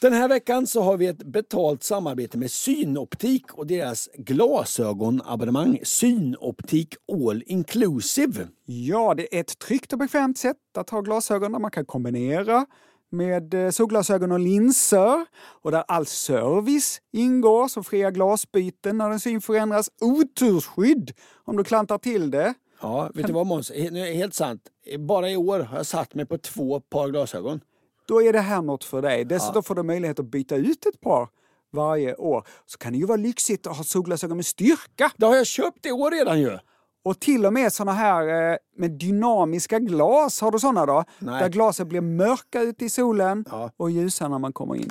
Den här veckan så har vi ett betalt samarbete med Synoptik och deras glasögonabonnemang Synoptik All Inclusive. Ja, det är ett tryggt och bekvämt sätt att ha glasögon där man kan kombinera med eh, solglasögon och linser och där all service ingår som fria glasbyten när din syn förändras, otursskydd om du klantar till det. Ja, vet du vad Måns? He- Helt sant. Bara i år har jag satt mig på två par glasögon. Då är det här något för dig. Dessutom får du möjlighet att byta ut ett par varje år. Så kan det ju vara lyxigt att ha solglasögon med styrka. Det har jag köpt i år redan ju. Och till och med såna här eh, med dynamiska glas, har du såna då? Nej. Där glasen blir mörka ute i solen Ja. och ljusa när man kommer in.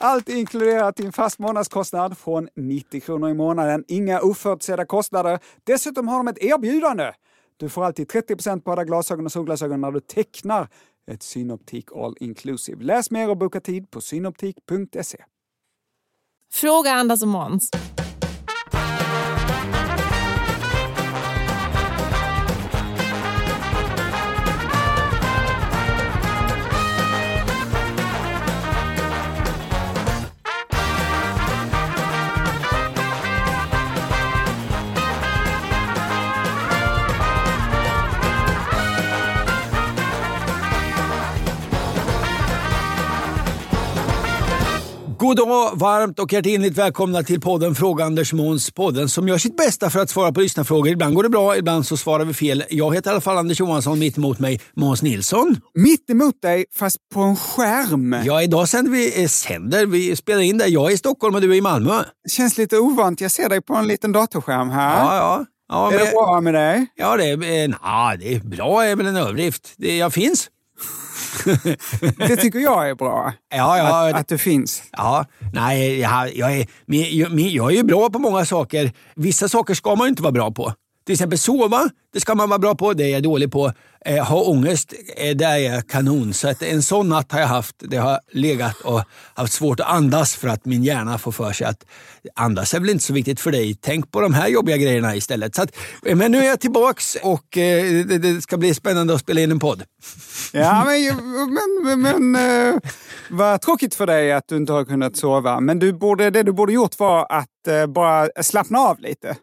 Allt inkluderat i en fast månadskostnad från 90 kronor i månaden. Inga oförutsedda kostnader. Dessutom har de ett erbjudande. Du får alltid 30% på alla glasögon och solglasögon när du tecknar ett Synoptik All Inclusive. Läs mer och boka tid på synoptik.se. Fråga Anders och Måns. God dag, varmt och hjärtinligt välkomna till podden Fråga Anders Måns. Podden som gör sitt bästa för att svara på lyssnarfrågor. Ibland går det bra, ibland så svarar vi fel. Jag heter i alla fall Anders Johansson, mitt emot mig Måns Nilsson. Mitt emot dig, fast på en skärm. Ja, idag sänder vi, eh, sänder, vi spelar in det. Jag är i Stockholm och du är i Malmö. Känns lite ovant. Jag ser dig på en liten datorskärm här. Ja, ja. ja är men- det bra med dig? Ja, det eh, nah, det är bra är väl en överdrift. Det, jag finns. Det tycker jag är bra. Ja, ja, att, att du finns. Ja, nej, jag, jag, är, jag, jag är ju bra på många saker. Vissa saker ska man ju inte vara bra på. Till exempel sova, det ska man vara bra på, det är jag dålig på. Eh, ha ångest, eh, det är jag kanon. Så att en sån natt har jag haft. Det har legat och haft svårt att andas för att min hjärna får för sig att andas är väl inte så viktigt för dig. Tänk på de här jobbiga grejerna istället. Så att, eh, men nu är jag tillbaks och eh, det, det ska bli spännande att spela in en podd. Ja, men, men, men, men eh, vad tråkigt för dig att du inte har kunnat sova. Men du borde, det du borde gjort var att eh, bara slappna av lite.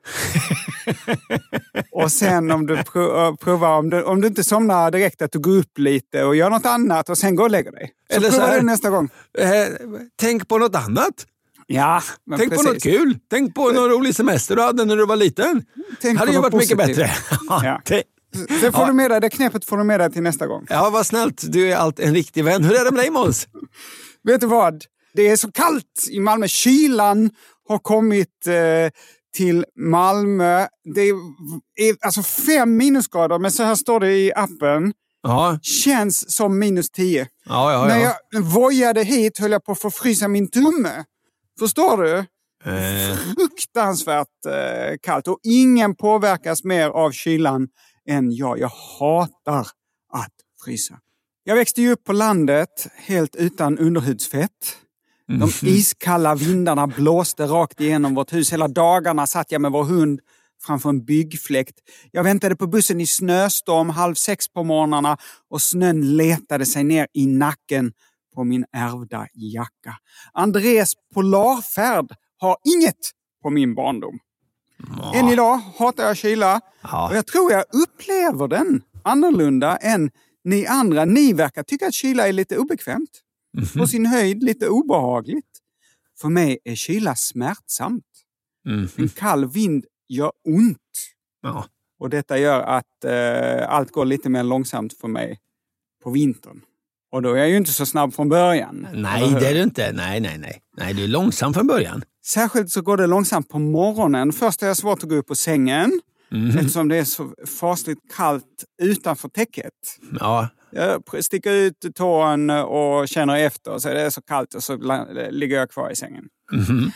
och sen om du pro- provar, om du, om du inte somnar direkt, att du går upp lite och gör något annat och sen går och lägger dig. Så Eller så provar här- du nästa gång. Eh, tänk på något annat. Ja, Tänk på något precis. kul. Tänk på någon rolig semester du hade när du var liten. Tänk hade ju varit mycket positivt. bättre. Ja. Det får Ja. du med dig, det knepet får du med dig till nästa gång. ja, vad snällt. Du är allt en riktig vän. Hur är det med dig Måns? Vet du vad? Det är så kallt i Malmö. Kylan har kommit eh, till Malmö. Det är, alltså fem minusgrader, men så här står det i appen. Ja, Känns som minus tio. ja, ja. När ja. jag vojade hit höll jag på att förfrysa min tumme. Förstår du? Eh, Fruktansvärt eh, kallt och ingen påverkas mer av kylan än jag. Jag hatar att frysa. Jag växte ju upp på landet helt utan underhudsfett. De iskalla vindarna blåste rakt igenom vårt hus. Hela dagarna satt jag med vår hund framför en byggfläkt. Jag väntade på bussen i snöstorm halv sex på morgnarna och snön letade sig ner i nacken på min ärvda jacka. Andres polarfärd har inget på min barndom. Än idag hatar jag kyla Ja. och jag tror jag upplever den annorlunda än ni andra. Ni verkar tycka att kyla är lite obekvämt. På sin höjd lite obehagligt. För mig är kyla smärtsamt. mhm. En kall vind gör ont. ja. Och detta gör att eh, allt går lite mer långsamt för mig på vintern. Och då är jag ju inte så snabb från början. Nej, det är du inte. Nej, nej, nej. Nej, du är långsam från början. Särskilt så går det långsamt på morgonen. Först är jag svårt att gå upp på sängen Mhm. eftersom det är så fasligt kallt utanför täcket. Ja, Jag sticker ut tån och känner efter så är det så kallt och så ligger jag kvar i sängen. mhm.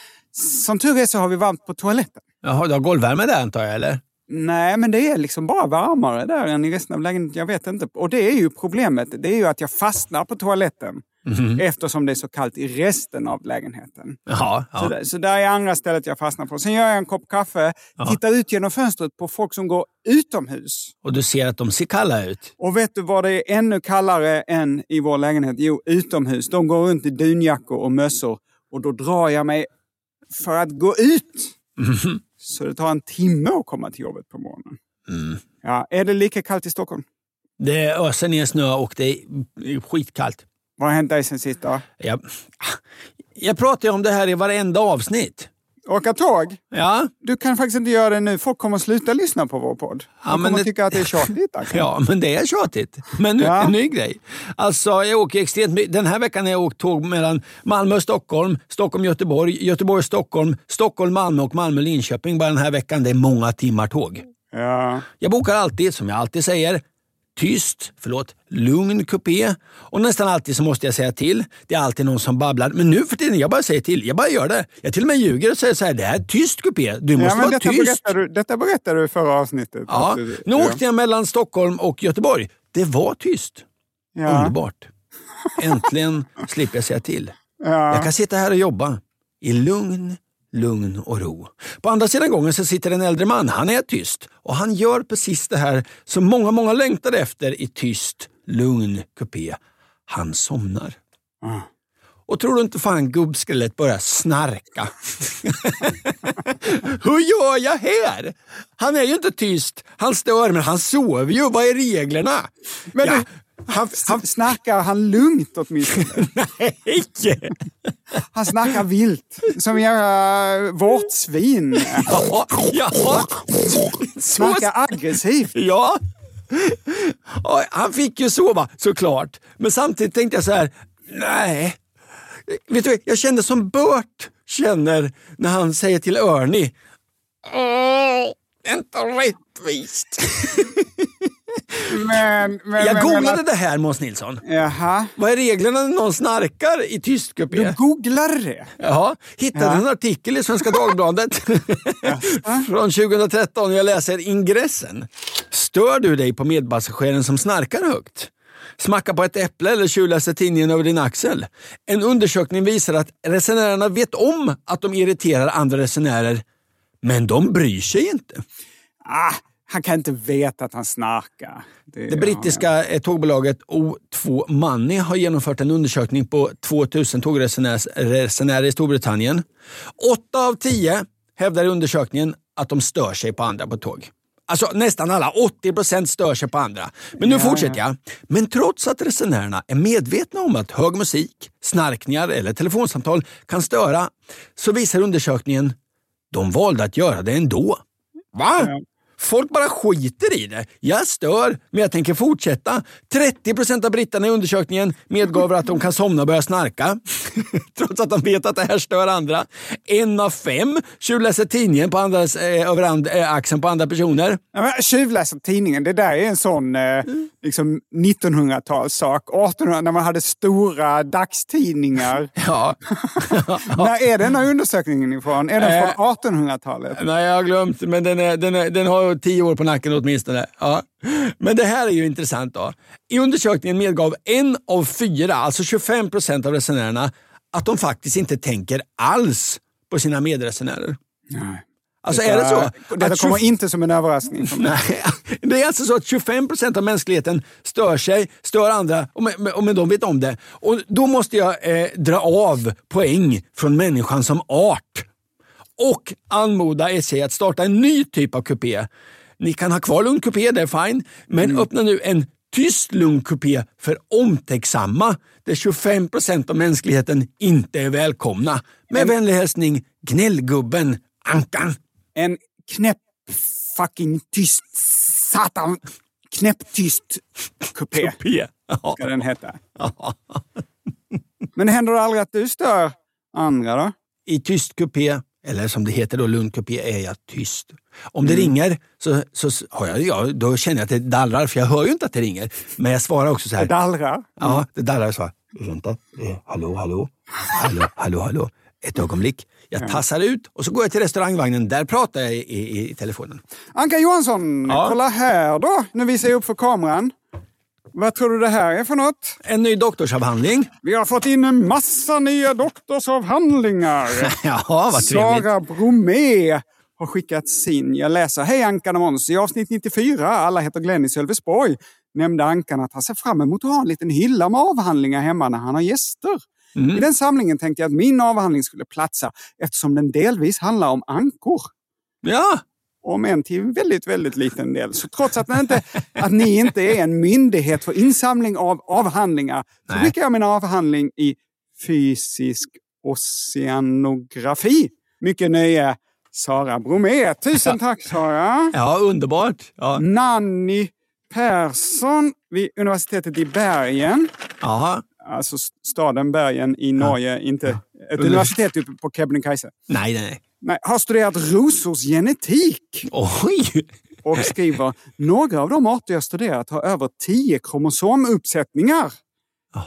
Som tur är så har vi varmt på toaletten. Jaha, du har golvvärme där antar jag, eller? Nej, men det är liksom bara varmare där än i resten av lägenheten. Jag vet inte. Och det är ju problemet. Det är ju att jag fastnar på toaletten. Mhm. Eftersom det är så kallt i resten av lägenheten. Ja, Så, där, så där är andra stället jag fastnar på. Sen gör jag en kopp kaffe, Ja. tittar ut genom fönstret på folk som går utomhus. Och du ser att de ser kalla ut. Och vet du vad det är ännu kallare än i vår lägenhet? Jo, utomhus. De går runt i dunjackor och mössor. Och då drar jag mig för att gå ut. Mhm. Så det tar en timme att komma till jobbet på morgonen. Mm. Ja, är det lika kallt i Stockholm? Det öser ner snö och det är skitkallt. Vad har hänt dig sen sist då? Jag, jag pratar ju om det här i varenda avsnitt. Åka tåg? Ja, Du kan faktiskt inte göra det nu. Folk kommer sluta lyssna på vår podd. De Ja, men kommer det- tycka att det är tjatigt. Axel. ja men det är tjatigt. Men nu, Ja. en ny grej. Alltså, jag åker extremt mycket. Den här veckan har jag åkt tåg mellan Malmö och Stockholm, Stockholm-Göteborg, Göteborg-Stockholm, Stockholm-Malmö och Malmö-Linköping. Bara den här veckan. Det är många timmar tåg. Ja. Jag bokar alltid, som jag alltid säger, tyst, förlåt, lugn kupé. Och nästan alltid så måste jag säga till. Det är alltid någon som babblar. Men nu för tiden, jag bara säger till. Jag bara gör det. Jag till och med ljuger och säger så här, det här är tyst kupé. Du måste Ja, vara detta, tyst. berättade du, detta berättade du i förra avsnittet. Ja, du- nu åkte jag mellan Stockholm och Göteborg. Det var tyst. ja. Underbart. Äntligen slipper jag säga till. Ja. Jag kan sitta här och jobba i lugn, lugn och ro. På andra sidan gången så sitter en äldre man. Han är tyst och han gör precis det här som många, många längtade efter i tyst, lugn kupé. Han somnar. Ah. Och tror du inte fan gubbskelet börjar snarka? Hur gör jag här? Han är ju inte tyst. Han stör, men han sover ju. Vad är reglerna? Men ja, du, han, han snarkar han lugnt åtminstone. nej! Han snackar vilt. Som jävla vårtsvin. Ja, ja. Snackar aggressivt. ja. Han fick ju sova såklart. Men samtidigt tänkte jag så här, nej. Vet du, jag kände som Bert känner när han säger till Ernie. Åh, inte rättvist. Men, men, Jag googlade men, det här Måns Nilsson. Jaha. Vad är reglerna när någon snarkar i tyst Du kupé? googlade det? Ja, hittade Ja. en artikel i Svenska Dagbladet från 2013 och jag läser ingressen. Stör du dig på medpassageraren som snarkar högt? Smacka på ett äpple eller tjuvläser tidningen över din axel? En undersökning visar att resenärerna vet om att de irriterar andra resenärer, men de bryr sig inte. Ah, han kan inte veta att han snarkar. Det brittiska eh, tågbolaget O2 Money har genomfört en undersökning på 2000 tågresenärer i Storbritannien. Åtta av tio hävdar i undersökningen att de stör sig på andra på tåg. Alltså nästan alla, 80 procent stör sig på andra. Men nu Ja, fortsätter jag. Men trots att resenärerna är medvetna om att hög musik, snarkningar eller telefonsamtal kan störa så visar undersökningen de valde att göra det ändå. Va? Folk bara skiter i det. Jag stör, men jag tänker fortsätta. 30% av britterna i undersökningen medgav att de kan somna och börja snarka. Trots att de vet att det här stör andra. En av fem tjuvläser tidningen på andras, eh, över and, eh, axeln på andra personer. Ja, men Tjuvläser tidningen, det där är en sån eh, liksom 1900-talssak. 1800 när man hade stora dagstidningar. Ja. När är den här undersökningen ifrån? Är den Eh. från 1800-talet? Nej, jag har glömt, men den, är, den, är, den har tio år på nacken åtminstone. Ja. Men det här är ju intressant. då. I undersökningen medgav en av fyra, alltså 25 procent av resenärerna, att de faktiskt inte tänker alls på sina medresenärer. Nej. Alltså är det så? Detta att kommer 20 inte som en överraskning. Nej, det är alltså så att 25 procent av mänskligheten stör sig, stör andra och men, och men de vet om det. Och Då måste jag eh, dra av poäng från människan som art och anmoda SJ att starta en ny typ av kupé. Ni kan ha kvar lugnkupé, det är fine, men öppna nu en tyst lugnkupé för omtänksamma där 25 procent av mänskligheten inte är välkomna. Med vänlig hälsning Gnällgubben Ankan. En knäpp fucking tyst satan knäpptyst kupé P. Ja. ska den heta. Men händer det aldrig att du stör andra då? I tyst kupé, eller som det heter då, lugn kupé, är jag tyst. Om Mm. det ringer så, så har jag, ja, då känner jag att det dallrar, för jag hör ju inte att det ringer. Men jag svarar också så här. Dallrar? Ja, det dallrar så här. Vänta, eh, hallå, hallå, hallå, hallå, hallå. ett ögonblick. Jag tassar ut och så går jag till restaurangvagnen. Där pratar jag i, i, i telefonen. Anka Johansson, Ja. kolla här då. Nu visar jag upp för kameran. Vad tror du det här är för något? En ny doktorsavhandling. Vi har fått in en massa nya doktorsavhandlingar. Ja, vad trevligt. Sara Bromé har skickat sin. Jag läser. Hej Ankan och Måns. I avsnitt 94, Alla heter Glenn i Sölvesborg, nämnde Ankan att han ser fram emot att ha en liten hylla med avhandlingar hemma när han har gäster. Mm. I den samlingen tänkte jag att min avhandling skulle platsa eftersom den delvis handlar om ankor. Ja, Om än till väldigt, väldigt liten del. Så trots att, inte, att ni inte är en myndighet för insamling av avhandlingar så skickar jag min avhandling i fysisk oceanografi. Mycket nöje, Sara Bromé. Tusen tack Sara! ja underbart. Ja. Nanny Persson vid universitetet i Bergen. Jaha. Alltså st- staden Bergen i Norge, inte ett Univers- universitet uppe på Kebnekaise. Nej, nej, nej. Har studerat rosors genetik Oj! och skriver några av de arter jag studerat har över 10 kromosomuppsättningar.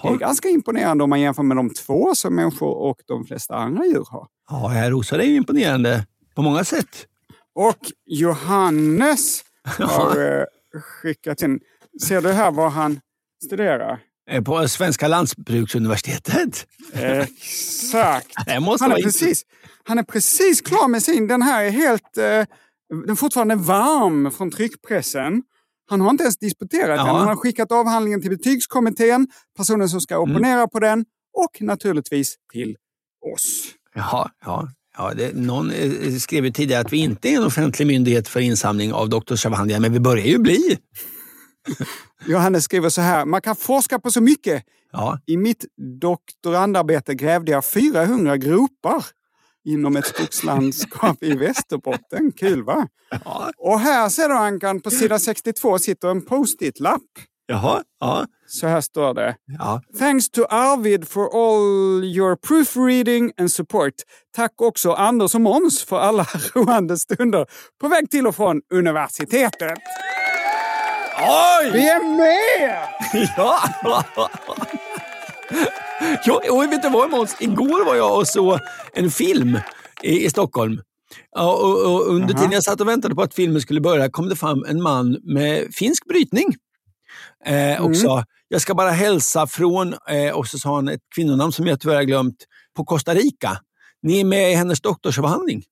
Det är ganska imponerande om man jämför med de två som människor och de flesta andra djur har. Ja, här rosar är ju imponerande på många sätt. Och Johannes har eh, skickat in. Ser du här vad han studerar? Eh, På Svenska lantbruksuniversitetet. Exakt. Det måste Han är, precis, han är precis klar med sin. Den här är helt... Eh, den är fortfarande varm från tryckpressen. Han har inte ens disputerat Ja. Han har skickat avhandlingen till betygskommittén, personen som ska Mm. opponera på den och naturligtvis till oss. Jaha, ja. ja det, någon eh, skrev ju tidigare att vi inte är en offentlig myndighet för insamling av doktorsavhandlingar, men vi börjar ju bli. Johannes skriver så här. Man kan forska på så mycket. Ja, I mitt doktorandarbete grävde jag 400 gropar inom ett skogslandskap i Västerbotten. Kul va? ja. Och här ser du Ankan, på sida 62 sitter en post-it-lapp. Jaha, ja, Så här står det. ja. Thanks to Arvid for all your proofreading and support. Tack också Anders och Måns för alla roande stunder på väg till och från universitetet. Oj! Vi är med! Ja! ja och vet du vad Måns? Igår var jag och såg en film i, i Stockholm. Ja, och, och under tiden jag satt och väntade på att filmen skulle börja kom det fram en man med finsk brytning. Eh, och sa, jag ska bara hälsa från, eh, och så sa han ett kvinnonamn som jag tyvärr har glömt, på Costa Rica. Ni är med i hennes doktorsavhandling.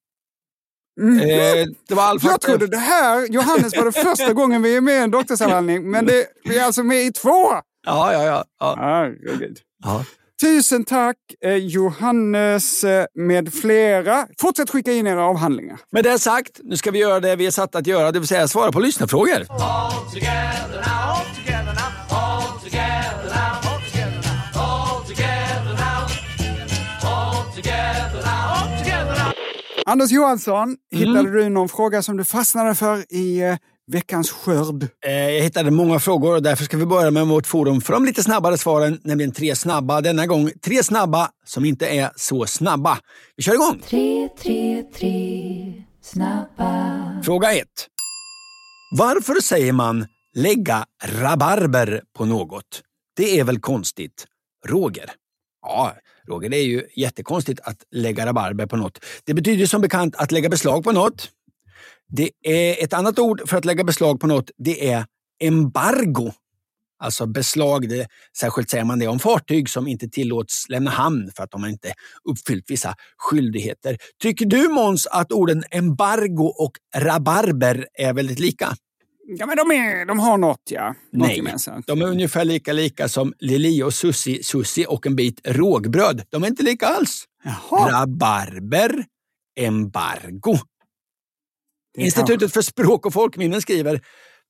Eh, det var all Jag trodde det här, Johannes, var det första gången vi är med i en doktorsavhandling. Men det, vi är alltså med i två! Ja, ja, ja. ja. Herregud. ja. Tusen tack eh, Johannes eh, med flera. Fortsätt skicka in era avhandlingar. Med det sagt, nu ska vi göra det vi är satt att göra, det vill säga svara på lyssnarfrågor. All together all together Anders Johansson, hittade du någon fråga som du fastnade för i eh, veckans skörd? Eh, Jag hittade många frågor och därför ska vi börja med vårt forum för de lite snabbare svaren, nämligen tre snabba. Denna gång tre snabba som inte är så snabba. Vi kör igång! Tre, tre, tre, snabba. Fråga 1. Varför säger man lägga rabarber på något? Det är väl konstigt? Roger? Ja, Roger, det är ju jättekonstigt att lägga rabarber på något. Det betyder som bekant att lägga beslag på något. Det är ett annat ord för att lägga beslag på något. Det är embargo. Alltså beslag, det, särskilt säger man det om fartyg som inte tillåts lämna hamn för att de inte uppfyllt vissa skyldigheter. Tycker du Måns att orden embargo och rabarber är väldigt lika? Ja, men de, är, de har något, ja. Något Nej, gemensamt. de är ungefär lika lika som Lili och Sussi Sussi och en bit rågbröd. De är inte lika alls. Jaha. Rabarber, embargo. Institutet för språk och folkminnen skriver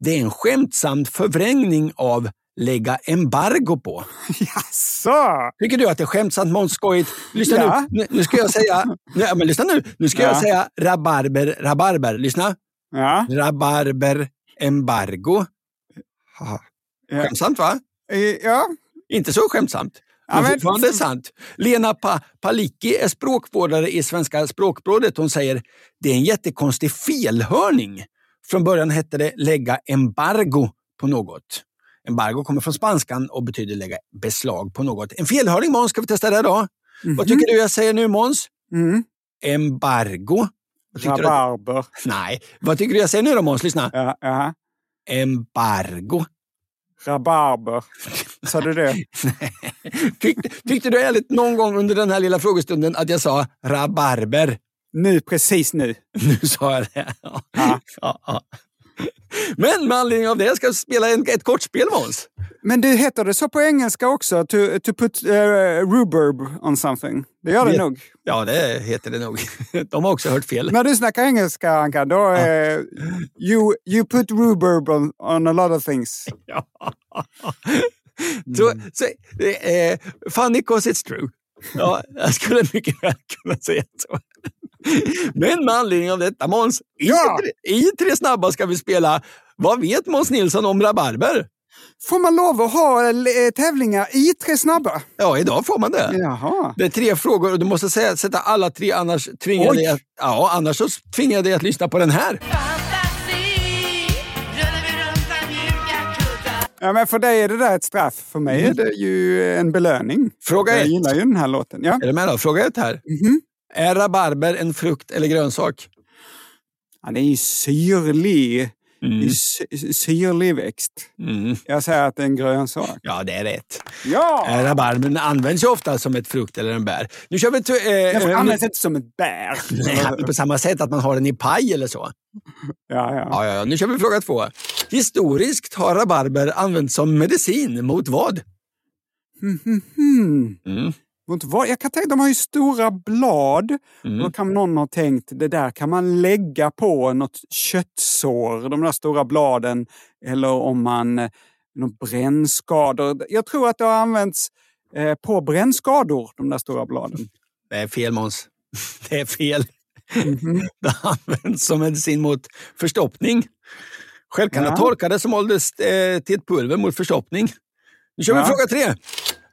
det är en skämtsam förvrängning av lägga embargo på. Jaså? Tycker du att det är skämtsamt Måns skojigt? Lyssna Ja. nu. nu. Nu ska jag säga, nej, men lyssna nu. Nu ska Ja. jag säga rabarber, rabarber. Lyssna. Ja. Rabarber, embargo. Haha. Skämtsamt va? Eh, ja. Inte så skämtsamt. Men, Ja, men- fortfarande sant. Lena pa Palicki är språkvårdare i Svenska språkrådet. Hon säger det är en jättekonstig felhörning. Från början hette det lägga embargo på något. Embargo kommer från spanskan och betyder lägga beslag på något. En felhörning Måns, ska vi testa det då? Mhm. Vad tycker du jag säger nu Måns? Mm. Embargo. Rabarber. Nej, vad tycker du jag säger nu då Måns? Lyssna. Ja, ja. Embargo. Rabarber. Sa du det? Tyckte, tyckte du ärligt någon gång under den här lilla frågestunden att jag sa rabarber? Nu, precis nu. Nu sa jag det. Ja. Ja. Ja, ja. Men med anledning av det ska jag spela en, ett kortspel Måns. Men det heter det så på engelska också? To, to put uh, reverb on something? Det gör det Det- nog. Ja, det heter det nog. De har också hört fel. När du snackar engelska, Anka, då är you, you put reverb on, on a lot of things. Ja. Så, så, eh, funny cause it's true. Ja, jag skulle mycket väl kunna säga så. Men med anledning av detta Måns, i, Ja. tre, i Tre snabba ska vi spela Vad vet Måns Nilsson om rabarber? Får man lov att ha eh, tävlingar i Tre snabba? Ja, idag får man det. Jaha. Det är tre frågor och du måste säga, sätta alla tre, annars tvingar jag dig att, ja, annars så tvingar jag dig att lyssna på den här. Ja, men för dig är det där ett straff. För mig är det ju en belöning. Fråga Jag ett. gillar ju den här låten. Ja. Är du med då? Fråga ett här. Mhm. Är rabarber en frukt eller grönsak? Ja, det är ju syrlig. Mm. syrlig växt. Mm. Jag säger att det är en grönsak. Ja, det är rätt. Ja! Eh, Rabarbern används ju ofta som ett frukt eller en bär. Nu kör vi till, eh, Den eh, används inte som ett bär. Nej, på samma sätt att man har den i paj eller så. Ja, ja. Ja, ja. Nu kör vi fråga två. Historiskt har rabarber använts som medicin mot vad? Hmm. Mm. Jag kan tänka, de har ju stora blad. Mm. Då kan någon ha tänkt, det där kan man lägga på något köttsår, de där stora bladen. Eller om man, eh, någon brännskador. Jag tror att det har använts eh, på brännskador, de där stora bladen. Det är fel Måns. Det är fel. Mhm. Det används som medicin mot förstoppning. Själv kan Ja. jag torka det som åldes eh, till ett pulver mot förstoppning. Nu kör vi Ja. fråga tre.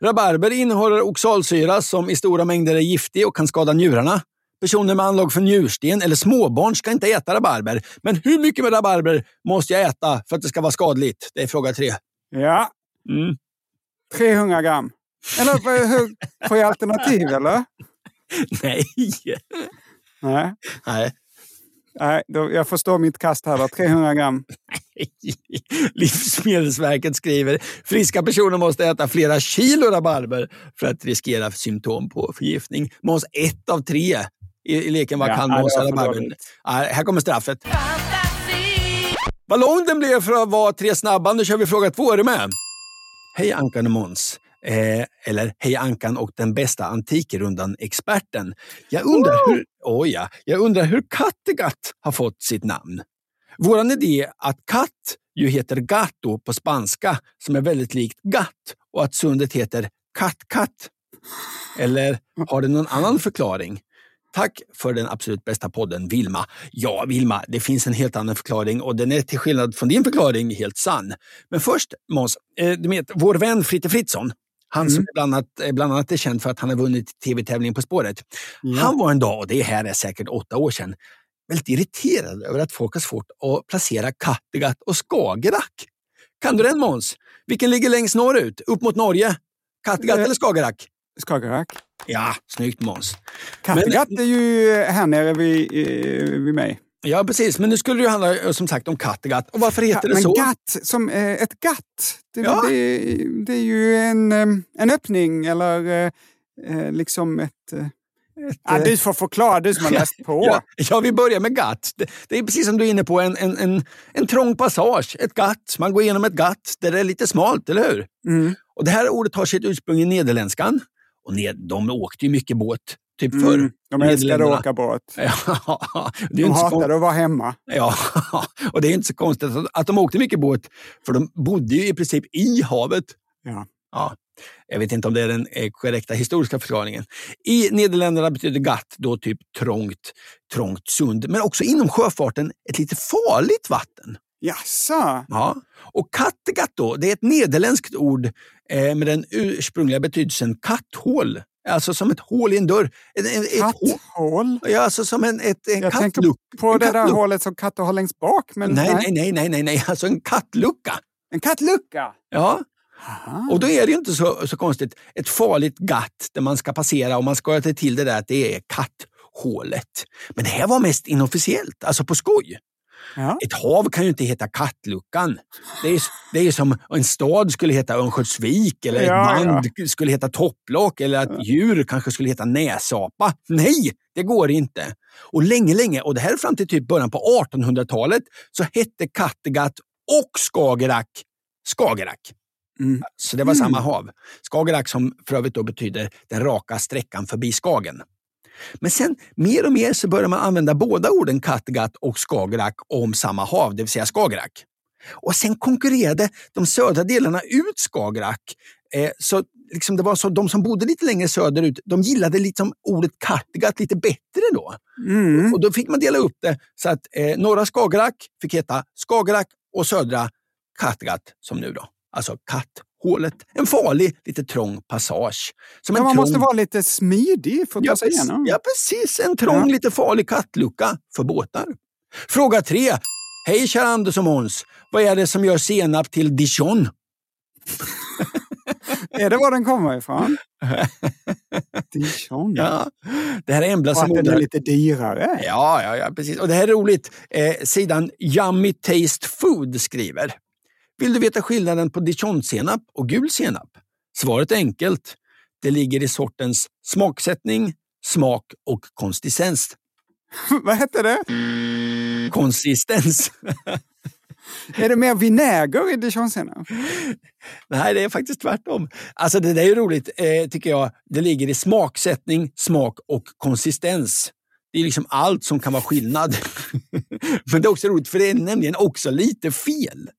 Rabarber innehåller oxalsyra som i stora mängder är giftig och kan skada njurarna. Personer med anlag för njursten eller småbarn ska inte äta rabarber. Men hur mycket med rabarber måste jag äta för att det ska vara skadligt? Det är fråga tre. Ja, Mm. 300 gram. Eller hur, får jag alternativ eller? Nej. Nej, Nej. Nej då, jag förstår mitt kast här då. 300 gram. Livsmedelsverket skriver friska personer måste äta flera kilo rabarber för att riskera symptom på förgiftning. Måns, ett av tre i, i leken Vad Ja, kan för rabarbern? här kommer straffet. Vad lång den blev för att vara tre snabba. Nu kör vi fråga två. Är du med? Hej Ankan och Måns. Eh, eller Hej Ankan och den bästa Antikrundan-experten. Jag undrar hur, oh ja, jag undrar hur Kattegatt har fått sitt namn. Våran idé att katt ju heter gatto på spanska, som är väldigt likt gatt, och att sundet heter katt-katt. Eller har det någon annan förklaring? Tack för den absolut bästa podden, Vilma. Ja, Vilma, det finns en helt annan förklaring och den är till skillnad från din förklaring helt sann. Men först, Måns, eh, du vet, vår vän Fritte Fritzson, han som bland annat, bland annat är känd för att han har vunnit tv-tävlingen På spåret. Han var en dag, och det här är säkert åtta år sedan, väldigt irriterad över att folk har svårt att placera Kattegatt och Skagerrak. Kan du den Måns? Vilken ligger längst norrut? Upp mot Norge? Kattegatt Eh. eller Skagerrak? Skagerrak. Ja, snyggt Måns. Kattegatt är ju här nere vid, eh, vid mig. Ja, precis. Men nu skulle det ju handla eh, som sagt om Kattegatt. Och varför heter det Men så? gatt, som eh, ett gatt, det, Ja. det, det är ju en, eh, en öppning eller eh, eh, liksom ett... eh, Ja, du får förklara, du som har läst på. Ja, ja, vi börjar med gatt. Det, det är precis som du är inne på, en, en, en, en trång passage, ett gatt. Man går igenom ett gatt där det är lite smalt, eller hur? Mm. Och Det här ordet har sitt ursprung i nederländskan. Och ned, de åkte ju mycket båt, typ förr. Mm. De älskade att åka båt. Ja, De hatade att vara hemma. Ja, och det är inte så konstigt att, de åkte mycket båt, för de bodde ju i princip i havet. Ja. Ja, jag vet inte om det är den eh, korrekta historiska förklaringen. I Nederländerna betyder gatt då typ trångt, trångt sund, men också inom sjöfarten ett lite farligt vatten. Jaså? Ja. Och Kattegatt då, det är ett nederländskt ord eh, med den ursprungliga betydelsen katthål. Alltså som ett hål i en dörr. Ett, ett, ett hål, Katthål? ja, alltså som en, ett, en Jag tänker på En det där hålet som katter har längst bak. Men Nej, nej, nej, nej, nej, nej, alltså en kattlucka. En kattlucka? Ja, Aha. och då är det ju inte så, så konstigt. Ett farligt gatt där man ska passera och man ska till det där att det är katthål. katthålet. Men det här var mest inofficiellt, alltså på skoj. Ja. Ett hav kan ju inte heta Kattluckan. Det är, det är som en stad skulle heta Örnsköldsvik eller Ja, ett band skulle heta Topplock eller att djur kanske skulle heta näsapa. Nej, det går inte. Och länge, länge, och det här är fram till typ början på 1800-talet, så hette Kattegatt och Skagerrak Skagerrak. Mm. Så det var samma hav. Skagerrak som för övrigt betyder den raka sträckan förbi Skagen. Men sen mer och mer så börjar man använda båda orden Kattegatt och Skagerrak om samma hav, det vill säga Skagerrak. Och sen konkurrerade de södra delarna ut Skagerrak. Eh, så liksom det var så de som bodde lite längre söderut, de gillade liksom ordet Kattegatt lite bättre då. Mm. Och då fick man dela upp det så att eh, norra Skagerrak fick heta Skagerrak och södra Kattegatt som nu då. Alltså katthålet. En farlig, lite trång passage. Som Ja, en man trång... måste vara lite smidig för att ja, ta sig igenom. ja, precis. En trång, Ja. lite farlig kattlucka för båtar. Fråga tre. Hej kära Anders och Måns. Vad är det som gör senap till dijon? Är det var den kommer ifrån? Dijon. Ja, det här är Embla Och att den är lite dyrare. Ja, ja, ja, precis. Och det här är roligt. Eh, sidan Yummy Taste Food skriver. Vill du veta skillnaden på dijonsenap och gul senap? Svaret är enkelt. Det ligger i sortens smaksättning, smak och konsistens. Vad hette det? Konsistens. Är det mer vinäger i dijonsenap? Nej, det är faktiskt tvärtom. Alltså det där är ju roligt, eh, tycker jag. Det ligger i smaksättning, smak och konsistens. Det är liksom allt som kan vara skillnad. Men det är också roligt, för det är nämligen också lite fel.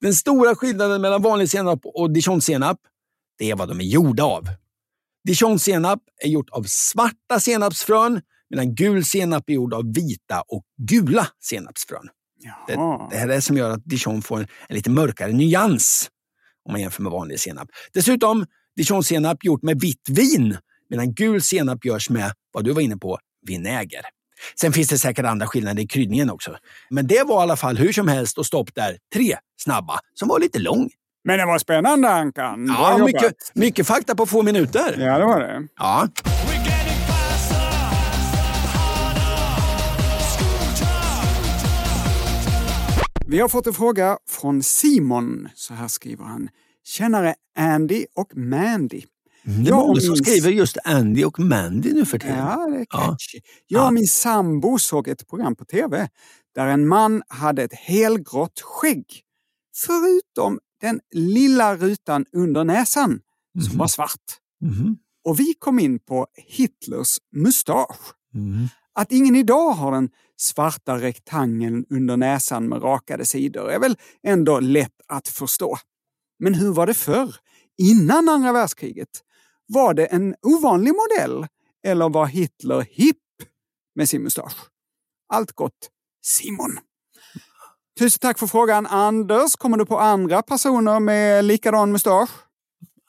Den stora skillnaden mellan vanlig senap och dijonsenap, det är vad de är gjorda av. Dijonsenap är gjort av svarta senapsfrön, medan gul senap är gjord av vita och gula senapsfrön. Det, det här är det som gör att dijon får en, en lite mörkare nyans om man jämför med vanlig senap. Dessutom dijonsenap gjort med vitt vin, medan gul senap görs med, vad du var inne på, vinäger. Sen finns det säkert andra skillnader i kryddningen också. Men det var i alla fall hur som helst och stopp där. Tre snabba, som var lite lång. Men det var spännande Ankan. Ja, mycket, mycket fakta på få minuter. Ja, det var det. Ja. Vi har fått en fråga från Simon. Så här skriver han. Kännare Andy och Mandy. Det är många som min- skriver just Andy och Mandy nu för tiden. Ja, det är Ja. catchy. Jag och min sambo såg ett program på tv där en man hade ett helgrått skägg. Förutom den lilla rutan under näsan som var svart. Mhm. Och vi kom in på Hitlers mustasch. Mhm. Att ingen idag har den svarta rektangeln under näsan med rakade sidor är väl ändå lätt att förstå. Men hur var det förr? Innan andra världskriget? Var det en ovanlig modell? Eller var Hitler hipp med sin mustasch? Allt gott, Simon. Tusen tack för frågan, Anders. Kommer du på andra personer med likadan mustasch?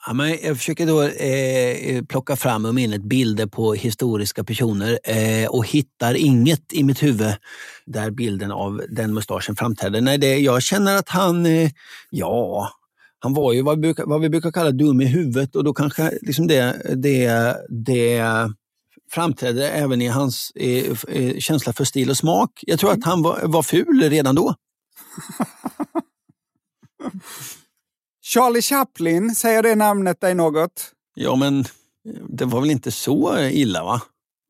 Ja, men jag försöker då eh, plocka fram ur minnet bilder på historiska personer eh, och hittar inget i mitt huvud där bilden av den mustaschen framträder. Nej, det, jag känner att han, eh, ja, han var ju vad vi, brukar, vad vi brukar kalla dum i huvudet och då kanske liksom det, det, det framträdde även i hans f- eh, känsla för stil och smak. Jag tror att han var, var ful redan då. Charlie Chaplin, säger det namnet dig något? Ja, men det var väl inte så illa va?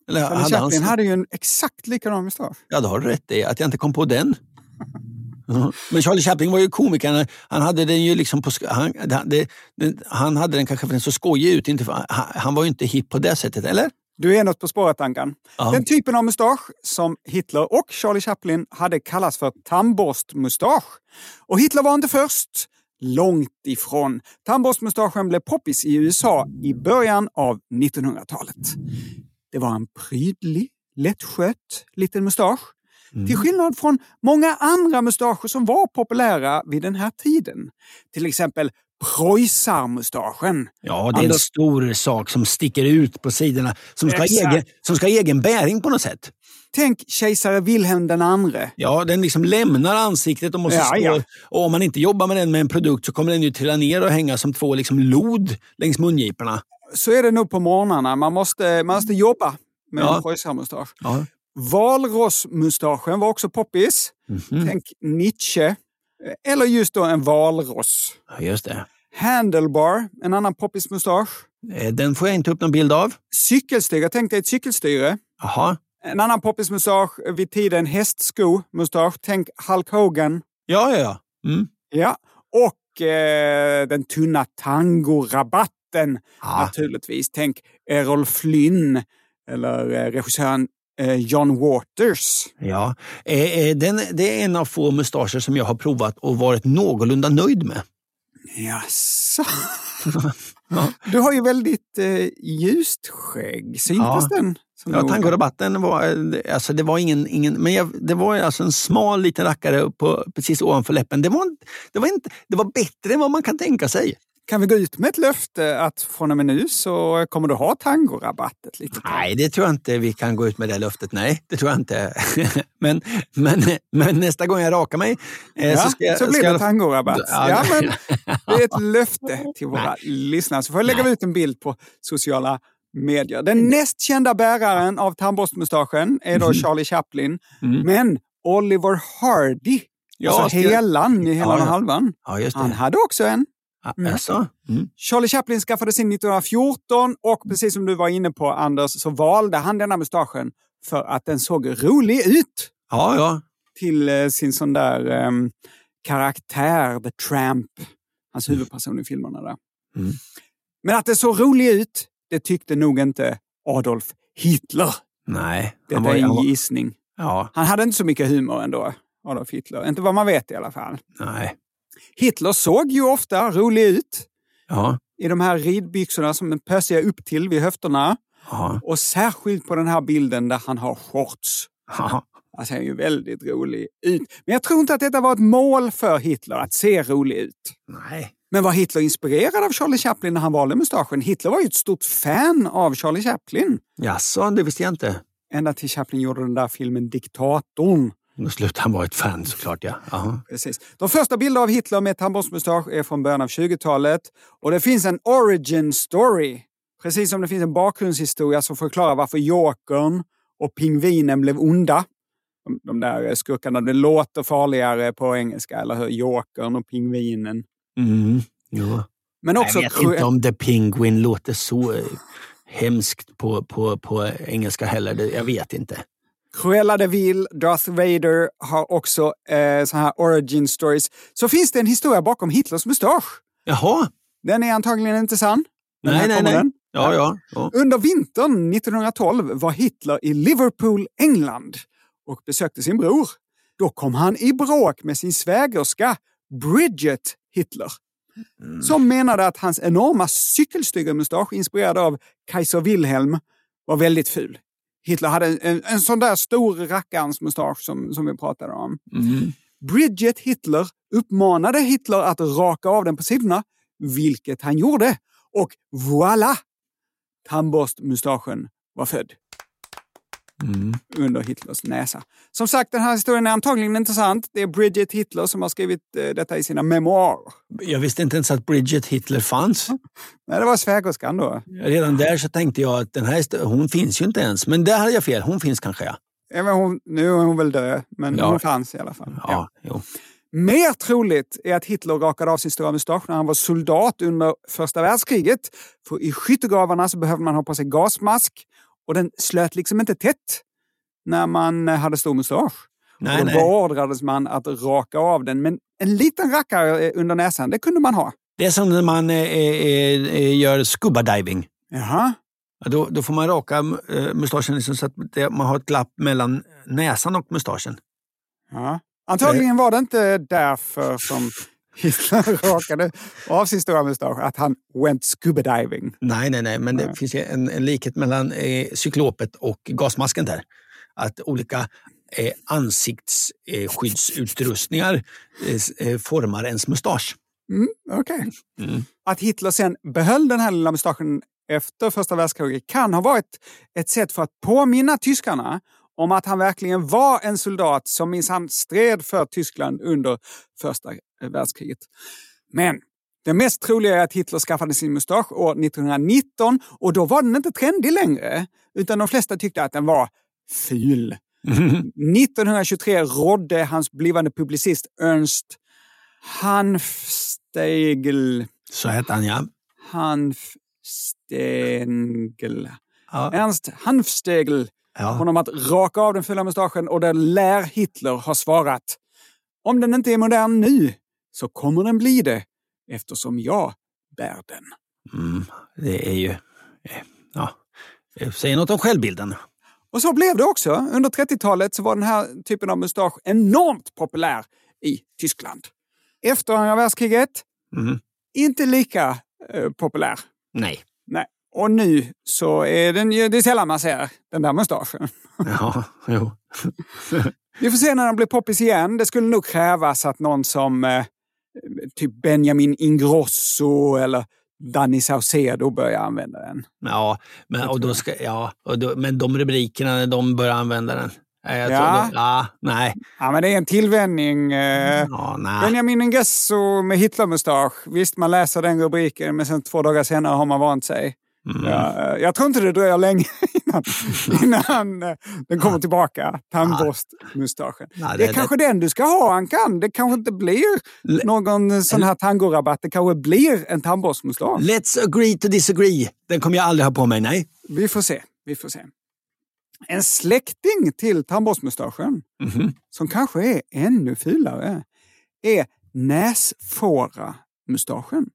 Eller Charlie hade han Chaplin hade ju en exakt likadan mustasch. Ja, det har du rätt i. Att jag inte kom på den. Men Charlie Chaplin var ju komikern. Han hade den ju liksom på... Han, det, han hade den kanske för den så skojig ut. Inte för, han, han var ju inte hipp på det sättet, eller? Du är något på spåret, Ankan. Ja. Den typen av mustasch som Hitler och Charlie Chaplin hade kallas för tandborstmustasch. Och Hitler var inte först. Långt ifrån. Tandborstmustaschen blev poppis i USA i början av 1900-talet. Det var en prydlig, lättskött liten mustasch. Till skillnad från många andra mustascher som var populära vid den här tiden. Till exempel preussarmustaschen. Ja, det är en Anders- stor sak som sticker ut på sidorna, som ska, Exakt. egen, som ska ha egen bäring på något sätt. Tänk kejsare Wilhelm den andre. Ja, den liksom lämnar ansiktet och måste Ja, stå. ja. Och om man inte jobbar med den med en produkt så kommer den ju trilla ner och hänga som två liksom lod längs mungiporna. så är det nog på morgnarna. Man måste, man måste jobba med Ja. en preussarmustasch. Ja. Valrossmustaschen var också poppis. Mhm. Tänk Nietzsche. Eller just då en valross. Ja, Just det. Handlebar, en annan poppismustasch. Eh, Den får jag inte upp någon bild av. Cykelstyre, tänk dig ett cykelstyre. Jaha. En annan poppismustasch vid tiden hästsko-mustasch. Tänk Hulk Hogan. Ja, ja, ja. Mm. Ja. Och eh, den tunna tangorabatten Ja. naturligtvis. Tänk Errol Flynn eller eh, regissören John Waters. Ja, eh, eh, den, det är en av få mustascher som jag har provat och varit någorlunda nöjd med. Jaså? Ja. Du har ju väldigt eh, ljust skägg. Syntes Ja. den? som Ja, tangorabatten var, eh, alltså det var ingen, ingen men jag, det var alltså en smal liten rackare på, precis ovanför läppen. Det var, det, var inte, det var bättre än vad man kan tänka sig. Kan vi gå ut med ett löfte att från och med nu så kommer du ha tangorabatt ett litet? Nej, det tror jag inte vi kan gå ut med det löftet. Nej, det tror jag inte. men, men, men nästa gång jag rakar mig eh, Ja, så ska jag... så blir ska det jag- tangorabatt. Ja, men det är ett löfte till våra lyssnare. Så får jag lägga ut en bild på sociala medier. Den näst kända bäraren av tandborstmustaschen är då Charlie Chaplin. Mm. Men Oliver Hardy, Ja, alltså helan i hela Ja, ja. halvan, Ja, han hade också en. Ja, Mm. Alltså, mm. Charlie Chaplin skaffade sin 1914 och precis som du var inne på Anders så valde han denna mustaschen för att den såg rolig ut ja, ja. till eh, sin sån där ehm, karaktär, The Tramp, hans huvudperson i filmerna där. Mm. Men att det såg rolig ut, det tyckte nog inte Adolf Hitler. Nej. Han var- en gissning. Ja, Han hade inte så mycket humor ändå, Adolf Hitler. Inte vad man vet i alla fall. nej. Hitler såg ju ofta rolig ut Ja, i de här ridbyxorna som är pösiga upp till vid höfterna. ja, Och särskilt på den här bilden där han har shorts. ja. Han ser ju väldigt rolig ut. Men jag tror inte att detta var ett mål för Hitler, att se rolig ut. Nej. Men var Hitler inspirerad av Charlie Chaplin när han valde mustaschen? Hitler var ju ett stort fan av Charlie Chaplin. Jaså, det visste jag inte. Ända till Chaplin gjorde den där filmen Diktatorn. Då slutade han vara ett fan såklart. Ja. Aha. Precis. De första bilder av Hitler med tandborstmustasch är från början av 20-talet. Och det finns en origin story. Precis som det finns en bakgrundshistoria som förklarar varför Jokern och pingvinen blev onda. De, de där skurkarna, det låter farligare på engelska, eller hur? Jokern och pingvinen. Mm. Ja. Men också... Jag vet inte om The Penguin låter så eh, hemskt på, på, på engelska heller. Jag vet inte. Cruella de Vil, Darth Vader har också eh, så här origin stories. Så finns det en historia bakom Hitlers mustasch. Jaha. Den är antagligen inte sann. Nej, nej, nej. Ja, ja. ja. Under vintern 1912 var Hitler i Liverpool, England och besökte sin bror. Då kom han i bråk med sin svägerska Bridget Hitler. Som menade att hans enorma cykelstygemustasch inspirerad av Kaiser Wilhelm var väldigt ful. Hitler hade en, en, sån där stor rackarns mustasch som, som vi pratade om. Mm. Bridget Hitler uppmanade Hitler att raka av den på sidorna, vilket han gjorde. Och voilà! Tandborstmustaschen var född Mm. under Hitlers näsa. Som sagt, den här historien är antagligen intressant. Det är Bridget Hitler som har skrivit eh, detta i sina memoarer. Jag visste inte ens att Bridget Hitler fanns. Nej, det var svägerskan då. Redan där så tänkte jag att den här, hon finns ju inte ens. Men där hade jag fel. Hon finns kanske, ja. Även hon, nu är hon väl död, men Ja. hon fanns i alla fall. Ja, jo. Mer troligt är att Hitler rakade av sin stora mustasch när han var soldat under första världskriget. För i skyttegravarna så behövde man ha på sig gasmask och den slöt liksom inte tätt när man eh, hade stor mustasch. Nej, och då nej. beordrades man att raka av den. Men en liten rackare eh, under näsan, det kunde man ha. Det är som när man eh, eh, eh, gör scuba diving. Jaha. Ja, Då, då får man raka eh, mustaschen liksom så att det, man har ett glapp mellan näsan och mustaschen. Ja. Antagligen var det inte därför som Hitler rakade av sin stora mustasch, att han went scuba diving. Nej, nej, nej, men det Nej. finns ju en, en likhet mellan eh, cyklopet och gasmasken där. Att olika eh, ansiktsskyddsutrustningar eh, eh, formar ens mustasch. Mm, Okej. Mm. Att Hitler sen behöll den här lilla mustaschen efter första världskriget kan ha varit ett sätt för att påminna tyskarna om att han verkligen var en soldat som minsann stred för Tyskland under första världskriget. Men Det mest troliga är att Hitler skaffade sin mustasch år 1919 och då var den inte trendig längre, utan de flesta tyckte att den var ful. 1923 rådde hans blivande publicist Ernst Hanfstegel Så hette han ja. Hanfstengel. Ja. Ernst Hanfstegel ja. honom att raka av den fula mustaschen och där lär Hitler ha svarat om den inte är modern nu så kommer den bli det eftersom jag bär den. Mm, det är ju... eh, Ja, det säger något om självbilden. Och så blev det också. Under 30-talet så var den här typen av mustasch enormt populär i Tyskland. Efter andra världskriget, Mm. inte lika eh, populär. Nej. Nej. Och nu så är den ju, det är sällan man ser den där mustaschen. Ja, jo. Vi får se när den blir poppis igen. Det skulle nog krävas att någon som eh, typ Benjamin Ingrosso eller Danny Saucedo börjar använda den. Ja, men, och då ska, ja, och då, men de rubrikerna när de börjar använda den. Nej, Jag Ja. det, ja, nej. Ja, men det är en tillvänjning. Eh, Ja, nej. Benjamin Ingrosso med Hitlermustasch. Visst, man läser den rubriken, men sen två dagar senare har man vant sig. Mm. Ja, eh, jag tror inte det dröjer länge innan, innan eh, den kommer tillbaka, tandborstmustaschen. Nej, det är det- kanske den du ska ha, Ankan. Det kanske inte blir någon sån här tangorabatt. Det kanske blir en tandborstmustasch. Let's agree to disagree. Den kommer jag aldrig ha på mig, nej. Vi får se. Vi får se. En släkting till tandborstmustaschen, Mhm. som kanske är ännu fulare, är näsfåra-mustaschen.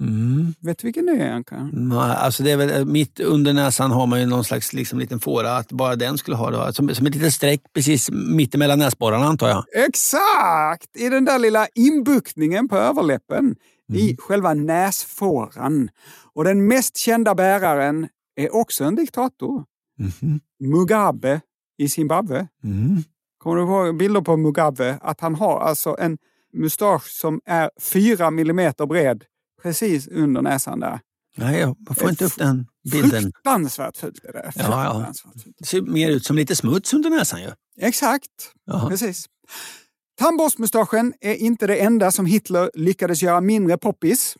Mm. Vet du vilken det är, Ankan? Nej, Alltså det är väl, mitt under näsan har man ju någon slags liksom, liten fåra, att bara den skulle ha det. Som, som ett litet streck precis mittemellan näsborrarna antar jag. Exakt! I den där lilla inbuktningen på överläppen. I själva näsfåran. Och den mest kända bäraren är också en diktator. Mhm. Mugabe i Zimbabwe. Mm. Kommer du ihåg bilder på Mugabe? Att han har alltså en mustasch som är fyra millimeter bred precis under näsan där. Nej, jag får inte upp den bilden. Fruktansvärt fult är det. Ja, ja. Det ser mer ut som lite smuts under näsan ju. Exakt, Jaha. precis. Tandborstmustaschen är inte det enda som Hitler lyckades göra mindre poppis.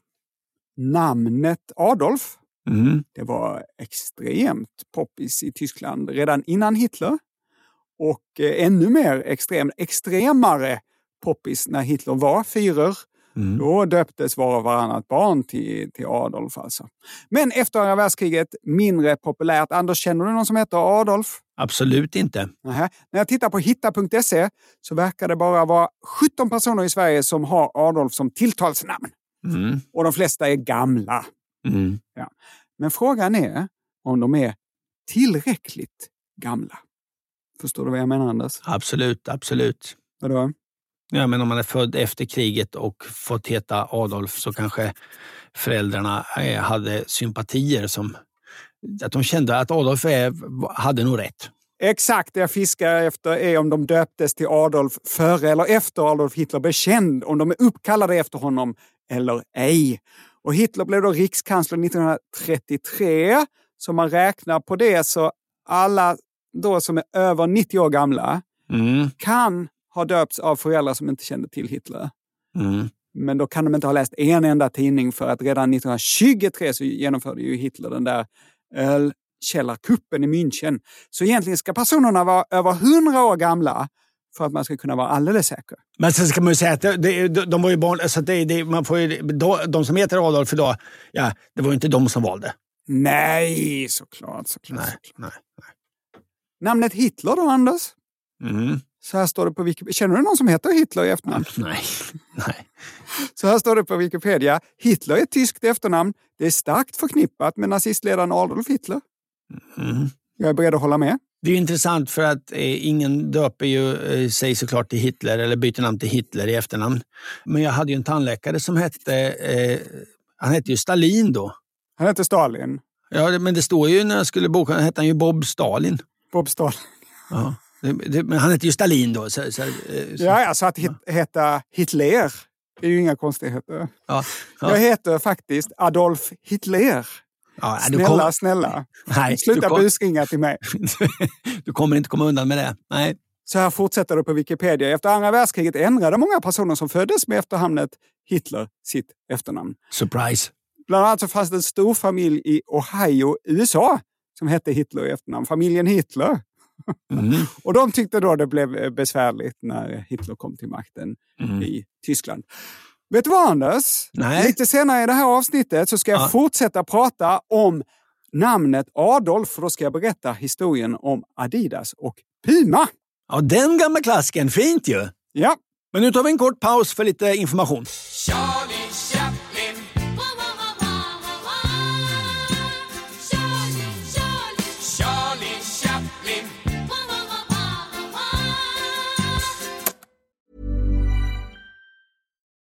Namnet Adolf Mm. det var extremt poppis i Tyskland redan innan Hitler. Och eh, ännu mer extrem, extremare poppis när Hitler var Führer. Mm. Då döptes var och varannat barn till, till Adolf. Alltså. Men efter andra världskriget mindre populärt. Anders, känner du någon som heter Adolf? Absolut inte. Nähä. När jag tittar på hitta.se så verkar det bara vara 17 personer i Sverige som har Adolf som tilltalsnamn. Mm. Och de flesta är gamla. Mm. Men frågan är om de är tillräckligt gamla. Förstår du vad jag menar Anders? Absolut, absolut. Vadå? Ja, men om man är född efter kriget och fått heta Adolf så kanske föräldrarna eh, hade sympatier som att de kände att Adolf är, hade nog rätt. Exakt det jag fiskar efter är om de döptes till Adolf före eller efter Adolf Hitler blev känd. Om de är uppkallade efter honom eller ej. Och Hitler blev då rikskansler 1933. Så man räknar på det så alla då som är över 90 år gamla Mm. kan ha döpts av föräldrar som inte kände till Hitler. Mm. Men då kan de inte ha läst en enda tidning för att redan 1923 så genomförde ju Hitler den där ölkällarkuppen i München. Så egentligen ska personerna vara över 100 år gamla för att man ska kunna vara alldeles säker. Men sen ska man ju säga att det, det, de var ju barn, så det, det, man får ju, de, som heter Adolf idag, ja, det var ju inte de som valde. Nej, såklart. såklart, Nej, såklart. nej. Namnet Hitler då, Anders? Mm. Så här står det på Wikipedia. Känner du någon som heter Hitler i efternamn? Nej. nej. Så här står det på Wikipedia. Hitler är ett tyskt efternamn. Det är starkt förknippat med nazistledaren Adolf Hitler. Mm. Jag är beredd att hålla med. Det är intressant för att eh, ingen döper ju eh, sig såklart till Hitler eller byter namn till Hitler i efternamn. Men jag hade ju en tandläkare som hette, eh, han hette ju Stalin då. Han heter Stalin. Ja, men det står ju när jag skulle boka, hette han ju Bob Stalin. Bob Stalin. Ja. Det, men han hette ju Stalin då. Så, så, eh, så, Ja, alltså att hit, heta Hitler är ju inga konstigheter. ja, ja. Jag heter faktiskt Adolf Hitler. Ja, du, Snälla, kom, snälla. nej, Sluta kom, busringa till mig. du kommer inte komma undan med det. Nej. Så här fortsätter det på Wikipedia. Efter andra världskriget ändrade många personer som föddes med efternamnet Hitler sitt efternamn. Surprise. Bland annat så fanns det en stor familj i Ohio, USA, som hette Hitler i efternamn. Familjen Hitler. Mm. Och de tyckte då det blev eh, besvärligt när Hitler kom till makten Mm. i Tyskland. Vet du vad Anders? Nej. Lite senare i det här avsnittet så ska jag Ja. fortsätta prata om namnet Adolf. För då ska jag berätta historien om Adidas och Puma. Ja, den gamla klassikern. Fint ju. Ja, Men nu tar vi en kort paus för lite information. Charlie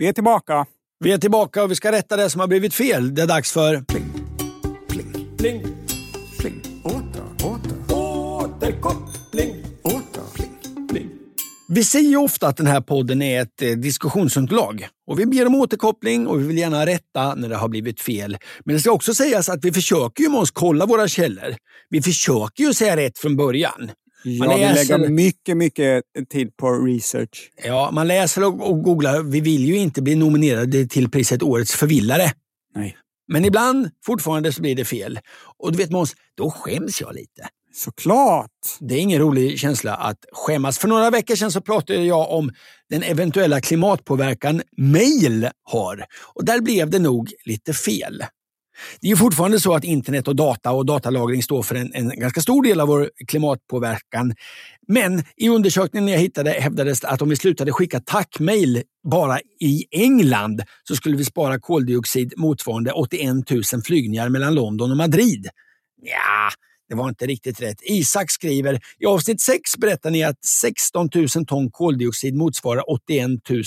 Vi är tillbaka. Vi är tillbaka och vi ska rätta det som har blivit fel. Det är dags för... Pling, pling, åter, åter, återkoppling, åter, pling, pling. Vi säger ju ofta att den här podden är ett eh, diskussionsunderlag. Och vi ber om återkoppling och vi vill gärna rätta när det har blivit fel. Men det ska också sägas att vi försöker ju med oss kolla våra källor. Vi försöker ju säga rätt från början. Man Ja, vi läser- lägger mycket, mycket tid på research. Ja, man läser och, och googlar. Vi vill ju inte bli nominerade till priset Årets förvillare. Nej. Men ibland fortfarande så blir det fel. Och du vet Måns, då skäms jag lite. Såklart. Det är ingen rolig känsla att skämmas. För några veckor sedan så pratade jag om den eventuella klimatpåverkan mail har. Och där blev det nog lite fel. Det är ju fortfarande så att internet och data och datalagring står för en, en ganska stor del av vår klimatpåverkan. Men i undersökningen jag hittade hävdades det att om vi slutade skicka tackmail bara i England så skulle vi spara koldioxid motsvarande 81 000 flygningar mellan London och Madrid. Ja, det var inte riktigt rätt. Isak skriver, i avsnitt 6 berättar ni att 16 000 ton koldioxid motsvarar 81 000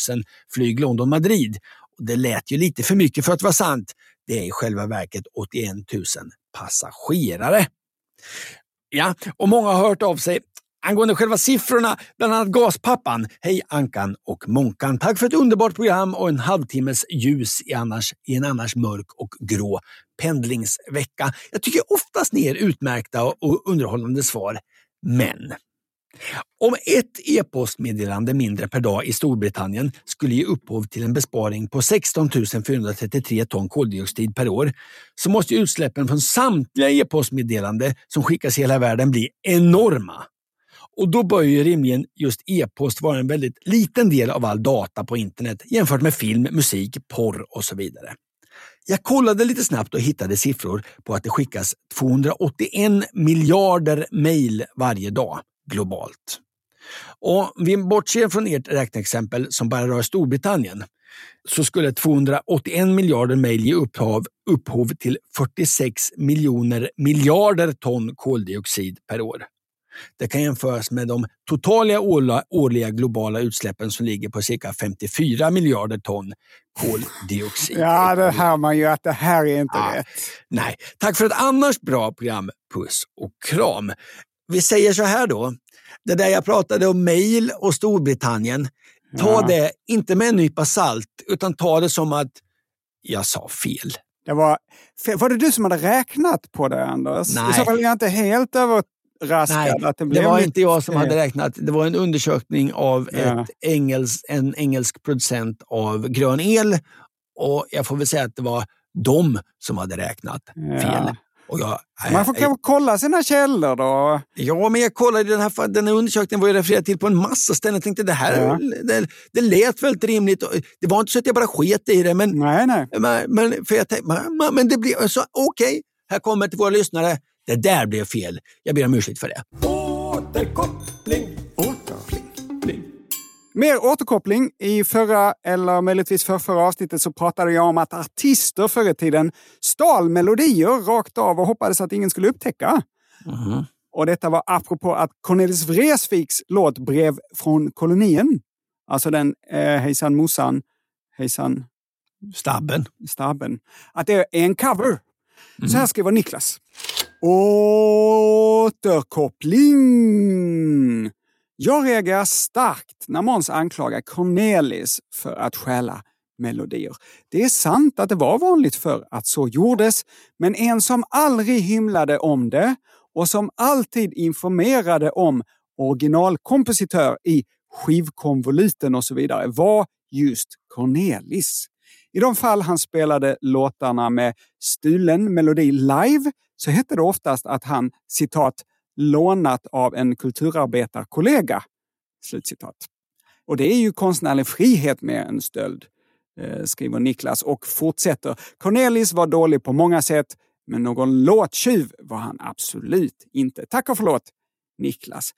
flyg London-Madrid. Det lät ju lite för mycket för att vara sant. Det är i själva verket 81 000 passagerare. Ja, och många har hört av sig angående själva siffrorna, bland annat Gaspappan. Hej Ankan och Månkan. Tack för ett underbart program och en halvtimmes ljus i, annars, i en annars mörk och grå pendlingsvecka. Jag tycker oftast ni är utmärkta och underhållande svar. Men om ett e-postmeddelande mindre per dag i Storbritannien skulle ge upphov till en besparing på 16 433 ton koldioxid per år så måste utsläppen från samtliga e-postmeddelande som skickas i hela världen bli enorma. Och då bör ju rimligen just e-post vara en väldigt liten del av all data på internet jämfört med film, musik, porr och så vidare. Jag kollade lite snabbt och hittade siffror på att det skickas 281 miljarder mejl varje dag globalt. Och vi bortser från ert räkneexempel som bara rör Storbritannien. så skulle 281 miljarder mejl ge upphov, upphov till 46 miljoner miljarder ton koldioxid per år. Det kan jämföras med de totala årliga globala utsläppen som ligger på cirka 54 miljarder ton koldioxid. Ja, det hör man ju att det här är inte Ja. rätt. Nej, tack för ett annars bra program. Puss och kram. Vi säger så här då. Det där jag pratade om mejl och Storbritannien. Ta Ja. det inte med en nypa salt, utan ta det som att jag sa fel. Det var, var det du som hade räknat på det, Anders? Nej. I så fall är jag inte helt överraskad Nej, att det det blev var lite inte jag som fel. hade räknat. Det var en undersökning av Ja. ett engels, en engelsk producent av grön el. Och Jag får väl säga att det var de som hade räknat Ja. fel. Och jag, Man får kanske kolla sina källor då. Ja, men jag kollade den här, den här undersökningen var ju refererad till på en massa ställen. Jag tänkte det här Ja. det, det lät väldigt rimligt. Det var inte så att jag bara sket i det, men, Nej, nej. men, men, för jag tänkte, men, det blir så okej. Här kommer till våra lyssnare. Det där blev fel. Jag ber om ursäkt för det. Återkoppling. Mer återkoppling. I förra, eller möjligtvis för förra avsnittet så pratade jag om att artister förr i tiden stal melodier rakt av och hoppades att ingen skulle upptäcka. Och detta var apropå att Cornelis Vreeswijks låt Brev från kolonien. Alltså den eh, Hejsan Mossan, Hejsan Stabben. Stabben. Att det är en cover. Så här skriver Niklas. Återkoppling. Jag reagerar starkt när Måns anklagar Cornelis för att stjäla melodier. Det är sant att det var vanligt för att så gjordes, men en som aldrig hymlade om det och som alltid informerade om originalkompositör i skivkonvoluten och så vidare var just Cornelis. I de fall han spelade låtarna med stulen melodi live så hette det oftast att han citat lånat av en kulturarbetarkollega. Slutcitat. Och det är ju konstnärlig frihet med en stöld, eh, skriver Niklas och fortsätter. Cornelis var dålig på många sätt, men någon låttjuv var han absolut inte. Tack och förlåt, Niklas.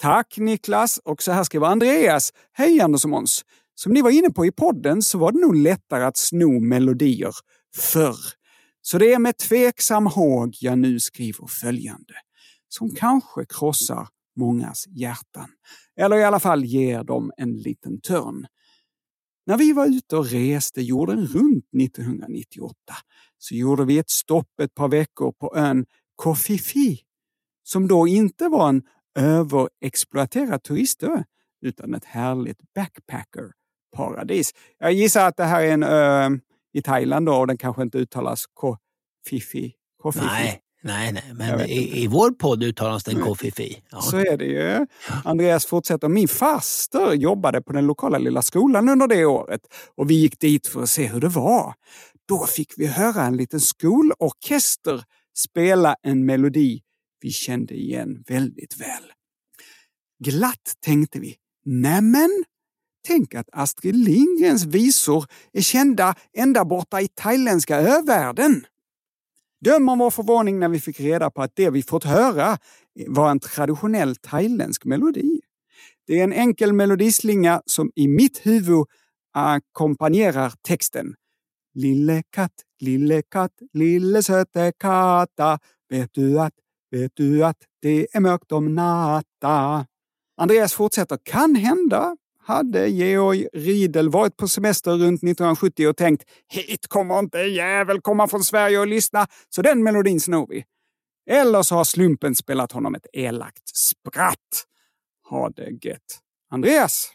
Tack Niklas! Och så här skriver Andreas. Hej Anders och Måns! Som ni var inne på i podden så var det nog lättare att sno melodier förr. Så det är med tveksam håg jag nu skriver följande. Som kanske krossar mångas hjärtan. Eller i alla fall ger dem en liten törn. När vi var ute och reste jorden runt 1998 så gjorde vi ett stopp ett par veckor på ön Kofifi, som då inte var en överexploaterad turistö utan ett härligt backpackerparadis. Jag gissar att det här är en ö i Thailand då, och den kanske inte uttalas Kofifi. Kofifi. Nej, nej, nej. Men i, i vår podd uttalas den koffifi. Ja. Så är det ju. Andreas fortsätter. Min faster jobbade på den lokala lilla skolan under det året och vi gick dit för att se hur det var. Då fick vi höra en liten skolorkester spela en melodi vi kände igen väldigt väl. Glatt tänkte vi, nämen, tänk att Astrid Lindgrens visor är kända ända borta i thailändska övärlden. Döm om vår förvåning när vi fick reda på att det vi fått höra var en traditionell thailändsk melodi. Det är en enkel melodislinga som i mitt huvud ackompanjerar texten. Lille katt, lille katt, lille söte katta. Vet du att, vet du att det är mörkt om natta. Andreas fortsätter. Kan hända hade Georg Riedel varit på semester runt 1970 och tänkt hit kommer inte en jävel komma från Sverige och lyssna, så den melodin snor vi. Eller så har slumpen spelat honom ett elakt spratt. Ha det gött. Andreas?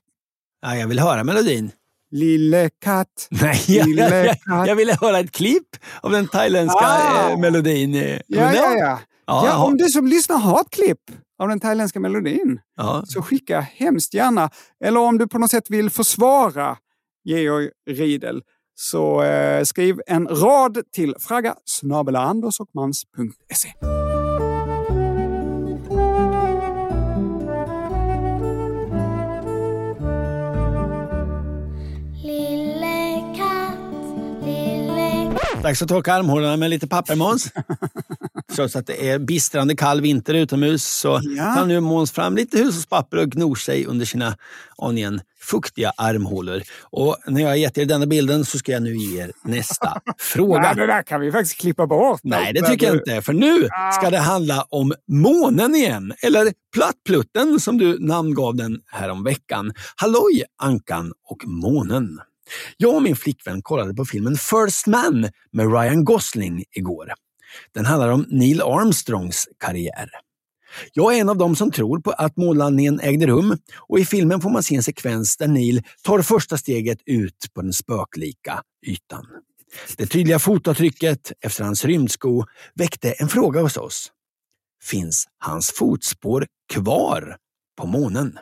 Ja, jag vill höra melodin. Lille katt. Nej, jag, Lille jag, katt. jag ville höra ett klipp av den thailändska Ah. eh, melodin. eh. Ja, ja, ja. Ja, ja, om du som lyssnar har ett klipp av den thailändska melodin Ja. så skicka hemskt gärna. Eller om du på något sätt vill försvara Georg Riedel så eh, skriv en rad till fragga lille Dags att torka armhålorna med lite papper, Måns. Trots att det är bistrande kall vinter utomhus så Ja. tar nu Måns fram lite hushållspapper och gnor sig under sina aningen fuktiga armhålor. Och när jag har gett er denna bilden så ska jag nu ge er nästa fråga. Nej, det där kan vi faktiskt klippa bort. Nej, det tycker jag inte. För nu ska det handla om månen igen. Eller Plattplutten som du namngav den här om veckan. Halloj, Ankan och månen. Jag och min flickvän kollade på filmen First Man med Ryan Gosling igår. Den handlar om Neil Armstrongs karriär. Jag är en av dem som tror på att månlandningen ägde rum och i filmen får man se en sekvens där Neil tar första steget ut på den spöklika ytan. Det tydliga fotavtrycket efter hans rymdsko väckte en fråga hos oss. Finns hans fotspår kvar på månen?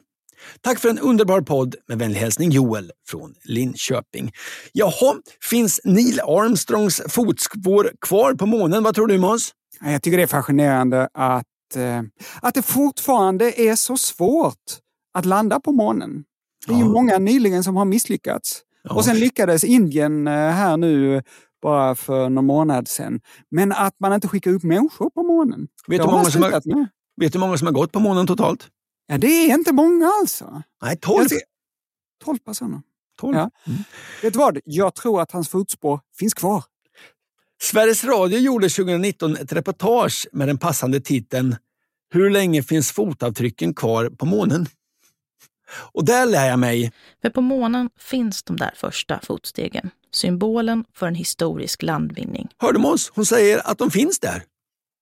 Tack för en underbar podd. Med vänlig hälsning Joel från Linköping. Jaha, finns Neil Armstrongs fotspår kvar på månen? Vad tror du Måns? Ja, Jag tycker det är fascinerande att, eh, att det fortfarande är så svårt att landa på månen. Det är ju Ja. många nyligen som har misslyckats. Ja. Och sen lyckades Indien eh, här nu bara för någon månad sedan. Men att man inte skickar upp människor på månen. Vet du hur många som har-. Vet många som har gått på månen totalt? Ja, det är inte många alltså. Nej, 12. Jag ser- 12 personer. 12. Ja. Vet du vad? Jag tror att hans fotspår finns kvar. Sveriges Radio gjorde 2019 ett reportage med den passande titeln Hur länge finns fotavtrycken kvar på månen? Och där lär jag mig För på månen finns de där första fotstegen, symbolen för en historisk landvinning. Hörde Måns? Hon säger att de finns där.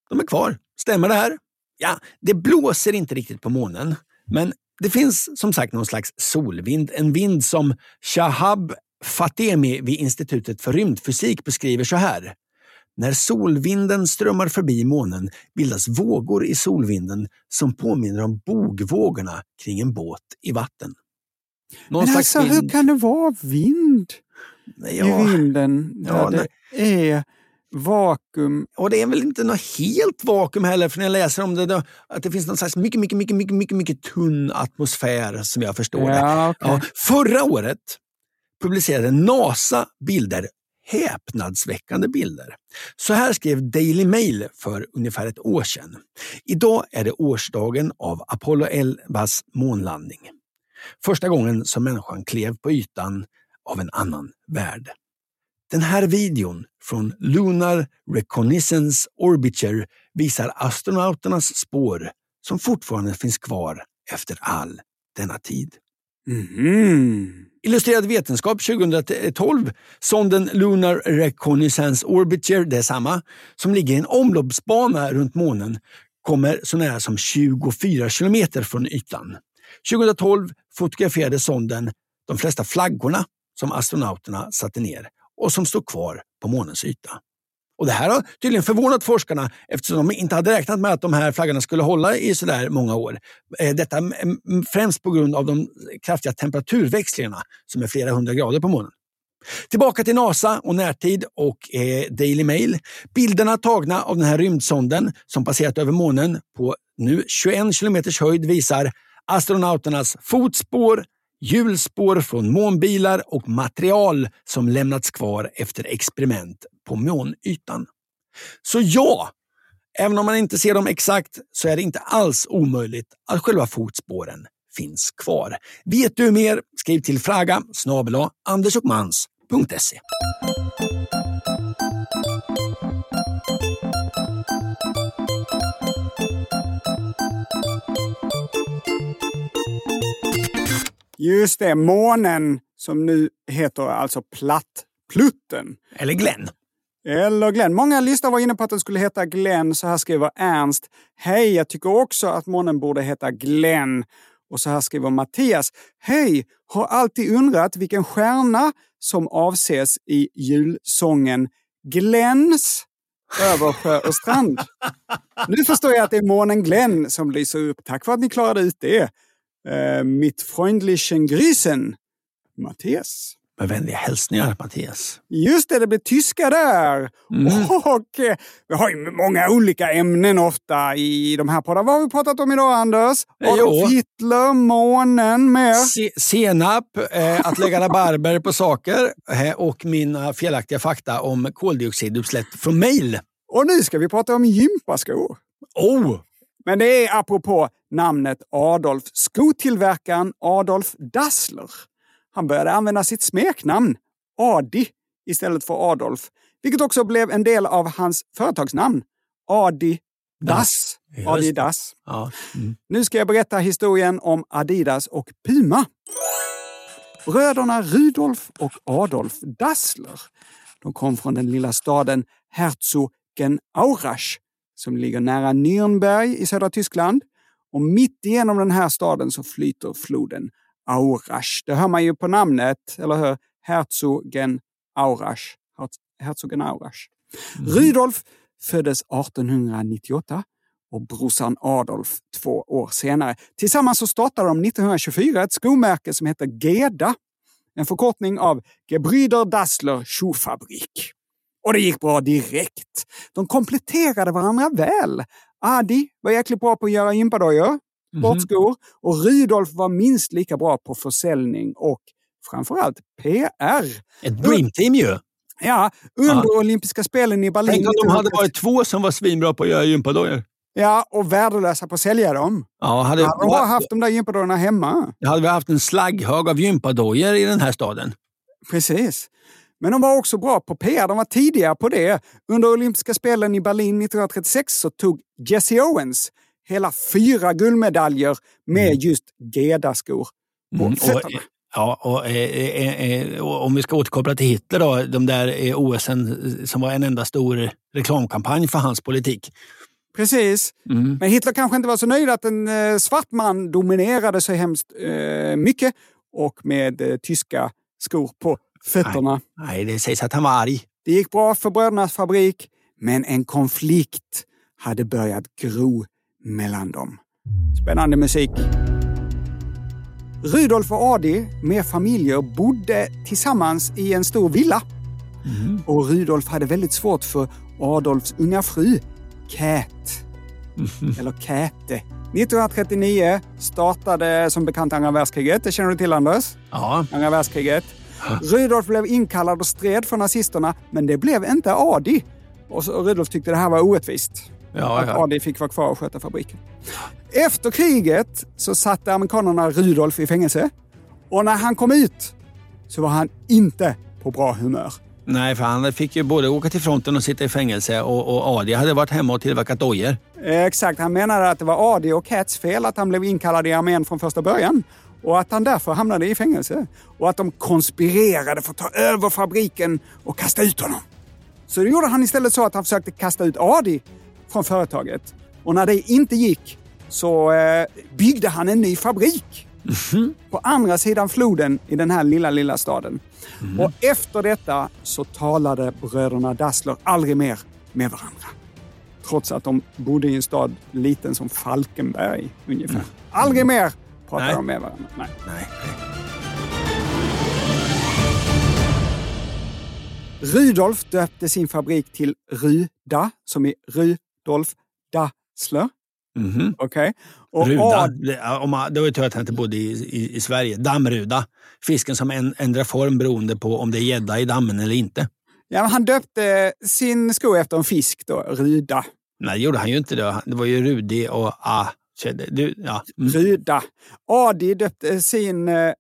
De är kvar. Stämmer det här? Ja, det blåser inte riktigt på månen, men det finns som sagt någon slags solvind. En vind som Shahab Fatemi vid Institutet för rymdfysik beskriver så här. När solvinden strömmar förbi månen bildas vågor i solvinden som påminner om bogvågorna kring en båt i vatten. Någon Men alltså, hur vind. kan det vara vind Ja. i vinden där Ja, det är vakuum? Och det är väl inte något helt vakuum heller, för när jag läser om det, då, att det finns någon slags mycket, mycket, mycket, mycket, mycket, mycket tunn atmosfär som jag förstår. Ja, okej. Ja, förra året publicerade NASA bilder, häpnadsväckande bilder. Så här skrev Daily Mail för ungefär ett år sedan. Idag är det årsdagen av Apollo 11s månlandning. Första gången som människan klev på ytan av en annan värld. Den här videon från Lunar Reconnaissance Orbiter visar astronauternas spår som fortfarande finns kvar efter all denna tid. Mhm. Illustrerad vetenskap 2012, sonden Lunar Reconnaissance Orbiter, det är samma, som ligger i en omloppsbana runt månen, kommer så nära som 24 kilometer från ytan. 2012 fotograferade sonden de flesta flaggorna som astronauterna satte ner och som stod kvar på månens yta. Och Det här har tydligen förvånat forskarna eftersom de inte hade räknat med att de här flaggorna skulle hålla i sådär många år. Eh, detta främst på grund av de kraftiga temperaturväxlingarna som är flera hundra grader på månen. Tillbaka till NASA och närtid och eh, Daily Mail. Bilderna tagna av den här rymdsonden som passerat över månen på nu 21 kilometers höjd visar astronauternas fotspår, hjulspår från månbilar och material som lämnats kvar efter experiment på månytan. Så ja, även om man inte ser dem exakt så är det inte alls omöjligt att själva fotspåren finns kvar. Vet du mer? Skriv till fraga snabel andersochmans.se. Just det, månen som nu heter alltså Plattplutten. Eller Glenn. Eller Glenn. Många lyssnare var inne på att den skulle heta Glenn. Så här skriver Ernst. Hej, jag tycker också att månen borde heta Glenn. Och så här skriver Mattias. Hej, har alltid undrat vilken stjärna som avses i julsången Glenns över sjö och strand. Nu förstår jag att det är månen Glenn som lyser upp. Tack för att ni klarade ut det. Uh, mitt freundlichen Grüßen. Mattias. Med vänliga hälsningar, Mattias. Just det, det blir tyska där. Mm. Och eh, vi har ju många olika ämnen ofta i de här poddarna. Vad har vi pratat om idag, Anders? Eh, Adolf. Hitler, månen, mer. Se- senap, eh, att lägga rabarber på saker eh, och mina felaktiga fakta om koldioxidutsläpp från mail. Och nu ska vi prata om gympaskor. Oh! Men det är apropå namnet Adolf, skotillverkaren Adolf Dassler. Han började använda sitt smeknamn, Adi, istället för Adolf, vilket också blev en del av hans företagsnamn, Adi Das. Just Adidas. Ja. Mm. Nu ska jag berätta historien om Adidas och Puma. Bröderna Rudolf och Adolf Dassler de kom från den lilla staden Herzogenaurach som ligger nära Nürnberg i södra Tyskland. Och mitt igenom den här staden så flyter floden Aurach. Det hör man ju på namnet, eller hur? Herzogenaurach. Herzogenaurach. Rudolf föddes 1898 och brorsan Adolf två år senare. Tillsammans så startade de 1924 ett skomärke som heter Geda. En förkortning av Gebrüder Dassler Schuhfabrik. Och det gick bra direkt. De kompletterade varandra väl. Adi var jäkligt bra på att göra gympadojor, sportskor och Rudolf var minst lika bra på försäljning och framförallt PR. Ett dreamteam ju! Ja, under olympiska spelen i Berlin. Tänk om de hade varit två som var svinbra på att göra gympadojor. Ja, och värdelösa på att sälja dem. Ja, hade, Hade de haft de där gympadojorna hemma. hade vi haft en slagghög av gympadojor i den här staden. Precis. Men de var också bra på PR. De var tidiga på det. Under olympiska spelen i Berlin 1936 så tog Jesse Owens hela fyra guldmedaljer med just Geda-skor på Mm, och, fötterna. ja, och, eh, eh, eh, och om vi ska återkoppla till Hitler, då, de där eh, OSen som var en enda stor reklamkampanj för hans politik. Precis. Mm. Men Hitler kanske inte var så nöjd att en eh, svart man dominerade så hemskt eh, mycket och med eh, tyska skor på fötterna. Nej, det sägs att han var arg. Det gick bra för brödernas fabrik, men en konflikt hade börjat gro mellan dem. Spännande musik. Rudolf och Adi med familjer bodde tillsammans i en stor villa. Och Rudolf hade väldigt svårt för Adolfs unga fru, Cat. Eller Käte. 1939 startade som bekant andra världskriget. Det känner du till Anders? Ja. Andra världskriget. Rudolf blev inkallad och stred för nazisterna, men det blev inte Adi. Och så Rudolf tyckte det här var orättvist. Ja, att ja. Adi fick vara kvar och sköta fabriken. Efter kriget så satte amerikanerna Rudolf i fängelse. Och när han kom ut så var han inte på bra humör. Nej, för han fick ju både åka till fronten och sitta i fängelse och, och Adi hade varit hemma och tillverkat dojor. Exakt, han menade att det var Adi och Cats fel att han blev inkallad i armén från första början. Och att han därför hamnade i fängelse. Och att de konspirerade för att ta över fabriken och kasta ut honom. Så då gjorde han istället så att han försökte kasta ut Adi från företaget. Och när det inte gick så eh, byggde han en ny fabrik. På andra sidan floden i den här lilla, lilla staden. Och efter detta så talade bröderna Dassler aldrig mer med varandra. Trots att de bodde i en stad liten som Falkenberg ungefär. Aldrig mer pratade Nej. de med varandra. Nej. Nej. Rudolf döpte sin fabrik till Ruda, som i Rudolf Dassler. Mhm. Okej? Och Ruda. Ad- Det, ja, om man, det var ju tur att han inte bodde i, i, i Sverige. Dammruda. Fisken som en, ändrar form beroende på om det är gädda i dammen eller inte. Ja, men han döpte sin sko efter en fisk, då, Ruda. Nej, det gjorde han ju inte. Det, det var ju Rudi och ah, tjej, du, ja. Mm. Ruda. Adi döpte sin eh,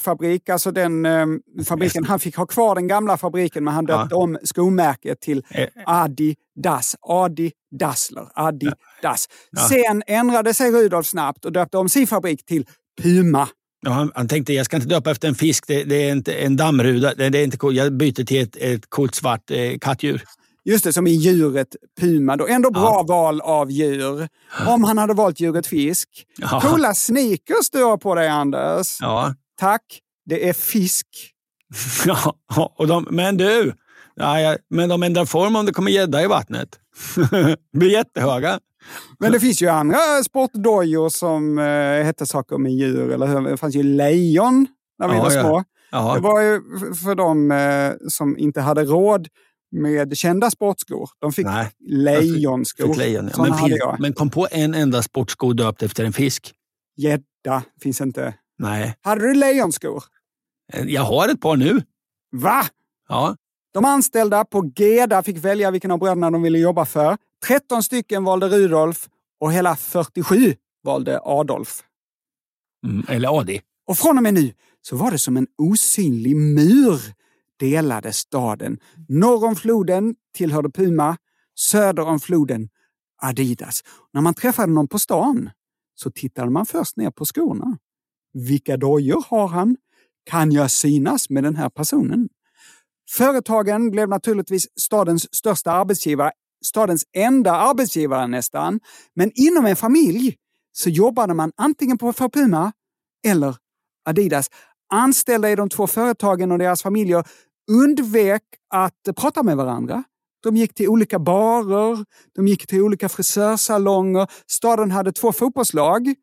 fabrik, alltså den eh, fabriken, han fick ha kvar den gamla fabriken men han döpte Ja. om skomärket till Eh. Adi Das. Adi Dassler. Adi Das. Ja. Sen ändrade sig Rudolf snabbt och döpte om sin fabrik till Puma. Ja, han, han tänkte jag ska inte döpa efter en fisk, det, det är inte en dammruda. Det, det är inte. Jag byter till ett, ett coolt svart eh, kattdjur. Just det, som i djuret Puma. Då. Ändå bra val av djur. Om han hade valt djuret fisk. Ja. Coola sneakers du har på dig, Anders. Ja, Tack. Det är fisk. ja och de, men du, ja, ja, men de ändrar form om det kommer gädda i vattnet. blir jättehöga. Men det finns ju andra sportdojor som eh, hette saker med djur. Eller hur? Det fanns ju lejon när vi Ja, var ja. små. Ja. Det var ju för de eh, som inte hade råd med kända sportskor. De fick Nej, lejonskor. Fick lejon, ja. Men, fin, men kom på en enda sportsko döpt efter en fisk. Gädda finns inte. Nej, Hade du lejonskor? jag har ett par nu. Va? Ja, De anställda på Geda fick välja vilken av bröderna de ville jobba för. 13 stycken valde Rudolf och hela 47 valde Adolf. Mm, eller Adi. Och från och med nu så var det som en osynlig mur delade staden. Norr om floden tillhörde Puma, söder om floden Adidas. När man träffade någon på stan så tittade man först ner på skorna. Vilka dojor har han? Kan jag synas med den här personen? Företagen blev naturligtvis stadens största arbetsgivare, stadens enda arbetsgivare nästan. Men inom en familj så jobbade man antingen på för Puma eller Adidas. Anställda i de två företagen och deras familjer undvek att prata med varandra. De gick till olika barer, de gick till olika frisörsalonger. Staden hade två fotbollslag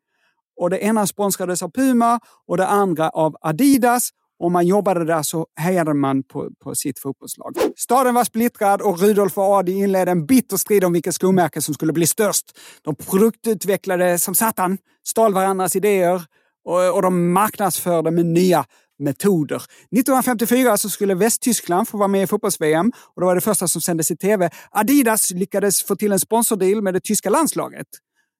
och det ena sponsrades av Puma och det andra av Adidas. Om man jobbade där så hejade man på, på sitt fotbollslag. Staden var splittrad och Rudolf och Adi inledde en bitter strid om vilket skomärke som skulle bli störst. De produktutvecklade som satan, stal varandras idéer och, och de marknadsförde med nya metoder. 1954 så skulle Västtyskland få vara med i fotbolls-VM och det var det första som sändes i tv. Adidas lyckades få till en sponsordeal med det tyska landslaget.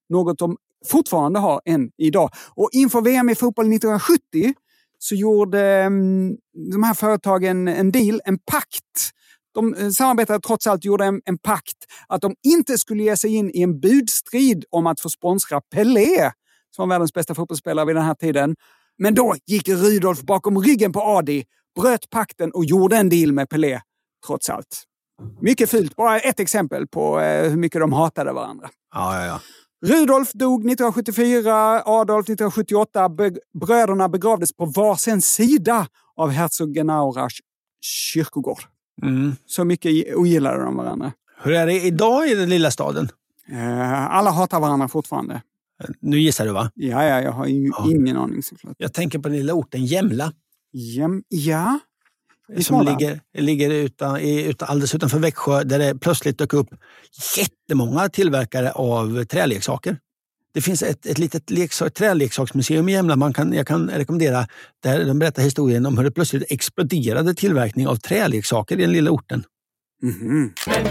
Något de fortfarande har än idag. Och inför VM i fotboll 1970 så gjorde mm, de här företagen en deal, en pakt. De eh, samarbetade trots allt gjorde en, en pakt att de inte skulle ge sig in i en budstrid om att få sponsra Pelé, som var världens bästa fotbollsspelare vid den här tiden. Men då gick Rudolf bakom ryggen på Adi, bröt pakten och gjorde en deal med Pelé, trots allt. Mycket fult. Bara ett exempel på eh, hur mycket de hatade varandra. Ja, ja, ja. Rudolf dog 1974, Adolf 1978. Be bröderna begravdes på varsin sida av hertog Genauras kyrkogård. Mm. Så mycket ogillade de varandra. Hur är det idag i den lilla staden? Eh, alla hatar varandra fortfarande. Nu gissar du va? Ja, ja jag har ju Ja. ingen aning såklart. Jag tänker på den lilla orten Jämla. Jäm, ja, i som Småland. ligger, ligger utan, utan, alldeles utanför Växjö där det plötsligt dök upp jättemånga tillverkare av träleksaker. Det finns ett, ett litet leksak, träleksaksmuseum i Jämla man kan, jag kan rekommendera där de berättar historien om hur det plötsligt exploderade tillverkning av träleksaker i den lilla orten. Mhm. Men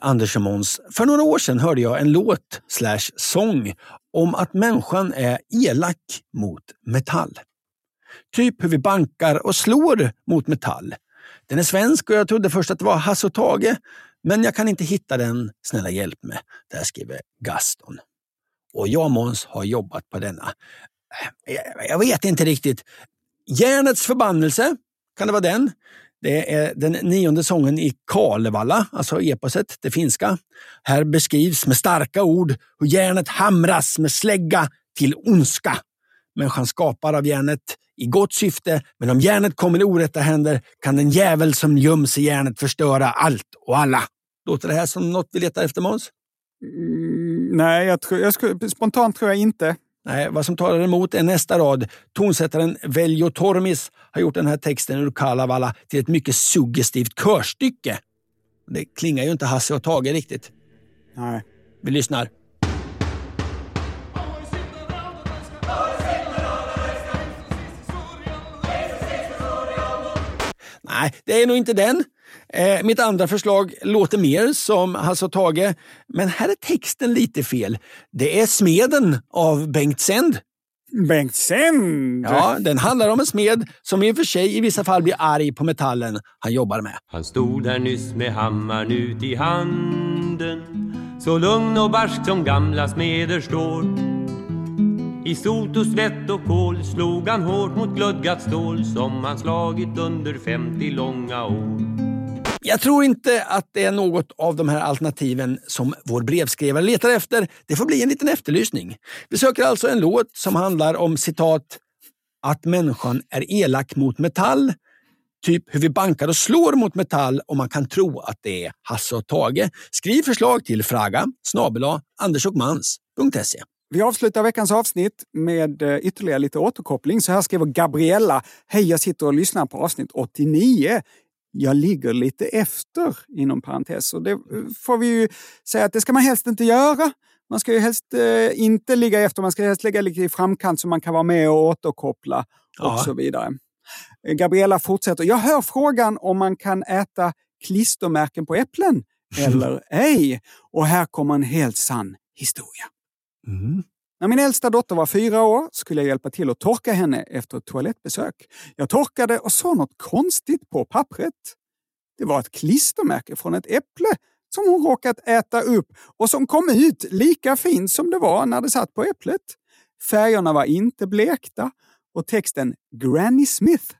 Anders och Måns! För några år sedan hörde jag en låt slash sång om att människan är elak mot metall. Typ hur vi bankar och slår mot metall. Den är svensk och jag trodde först att det var Hasse och Tage, men jag kan inte hitta den. Snälla hjälp mig. Där skriver Gaston. Och jag Måns har jobbat på denna. Jag- Jag vet inte riktigt. Järnets förbannelse, kan det vara den? Det är den nionde sången i Kalevala, alltså eposet, det finska. Här beskrivs med starka ord hur järnet hamras med slägga till ondska. Människan skapar av järnet i gott syfte, men om järnet kommer i orätta händer kan den jävel som göms i järnet förstöra allt och alla. Låter det här som något vi letar efter, Måns? Mm, nej, jag tror, jag skulle, spontant tror jag inte. Nej, vad som talar emot är nästa rad. Tonsättaren Veljo Tormis har gjort den här texten ur Kalevala till ett mycket suggestivt körstycke. Det klingar ju inte Hasse och Tage riktigt. Nej. Vi lyssnar. Nej, det är nog inte den. Eh, mitt andra förslag låter mer som Hasse och Tage, men här är texten lite fel. Det är Smeden av Bengt Sänd. Bengt Sänd! Ja, den handlar om en smed som i och för sig i vissa fall blir arg på metallen han jobbar med. Han stod här nyss med hammaren ut i handen Så lugn och barsk som gamla smeder står I sot och svett och kol slog han hårt mot glödgat stål Som han slagit under 50 långa år jag tror inte att det är något av de här alternativen som vår brevskrivare letar efter. Det får bli en liten efterlysning. Vi söker alltså en låt som handlar om citat att människan är elak mot metall. Typ hur vi bankar och slår mot metall och man kan tro att det är Hasse och Tage. Skriv förslag till fraga snabela andersochmans.se. Vi avslutar veckans avsnitt med eh, ytterligare lite återkoppling. Så här skriver Gabriella. Hej, jag sitter och lyssnar på avsnitt 89 jag ligger lite efter inom parentes. Och det får vi ju säga att det ska man helst inte göra. Man ska ju helst eh, inte ligga efter, man ska helst ligga lite i framkant så man kan vara med och återkoppla Ja. och så vidare. Eh, Gabriella fortsätter. Jag hör frågan om man kan äta klistermärken på äpplen eller ej. Och här kommer en helt sann historia. Mm. När min äldsta dotter var fyra år skulle jag hjälpa till att torka henne efter ett toalettbesök. Jag torkade och såg något konstigt på pappret. Det var ett klistermärke från ett äpple som hon råkat äta upp och som kom ut lika fint som det var när det satt på äpplet. Färgerna var inte blekta och texten Granny Smith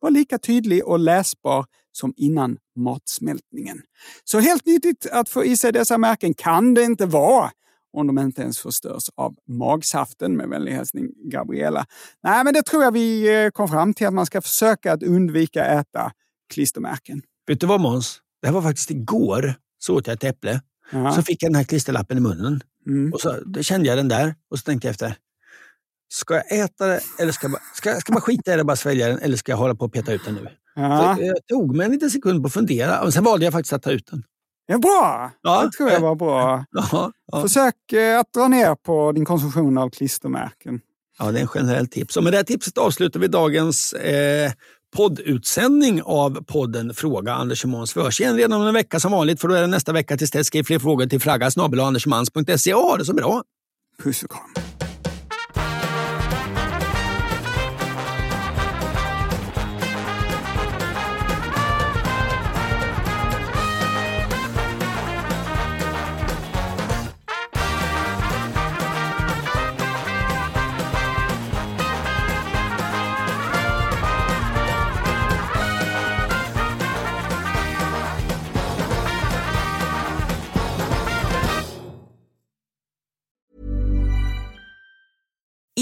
var lika tydlig och läsbar som innan matsmältningen. Så helt nyttigt att få i sig dessa märken kan det inte vara om de inte ens förstörs av magsaften. Med vänlig hälsning Gabriella. Nej, men det tror jag vi eh, kom fram till att man ska försöka att undvika äta klistermärken. Vet du vad Måns? Det här var faktiskt igår. Så åt jag ett äpple. Ja. Så fick jag den här klisterlappen i munnen. Mm. Och så då kände jag den där och så tänkte jag efter. Ska jag äta det eller ska jag ska, ska man skita i det och bara svälja den eller ska jag hålla på och peta ut den nu? Ja. Så jag tog mig en liten sekund på att fundera och sen valde jag faktiskt att ta ut den. Ja, bra! Ja. Det tror jag var bra. Ja, ja. Försök eh, att dra ner på din konsumtion av klistermärken. ja det är en generell tips. Och med det här tipset avslutar vi dagens eh, poddutsändning av podden Fråga Anders och Måns. Vi hörs igen redan om en vecka som vanligt för då är det nästa vecka. Tills dess skriv fler frågor till fragga andersmans.se. Ha det så bra! Puss och kram.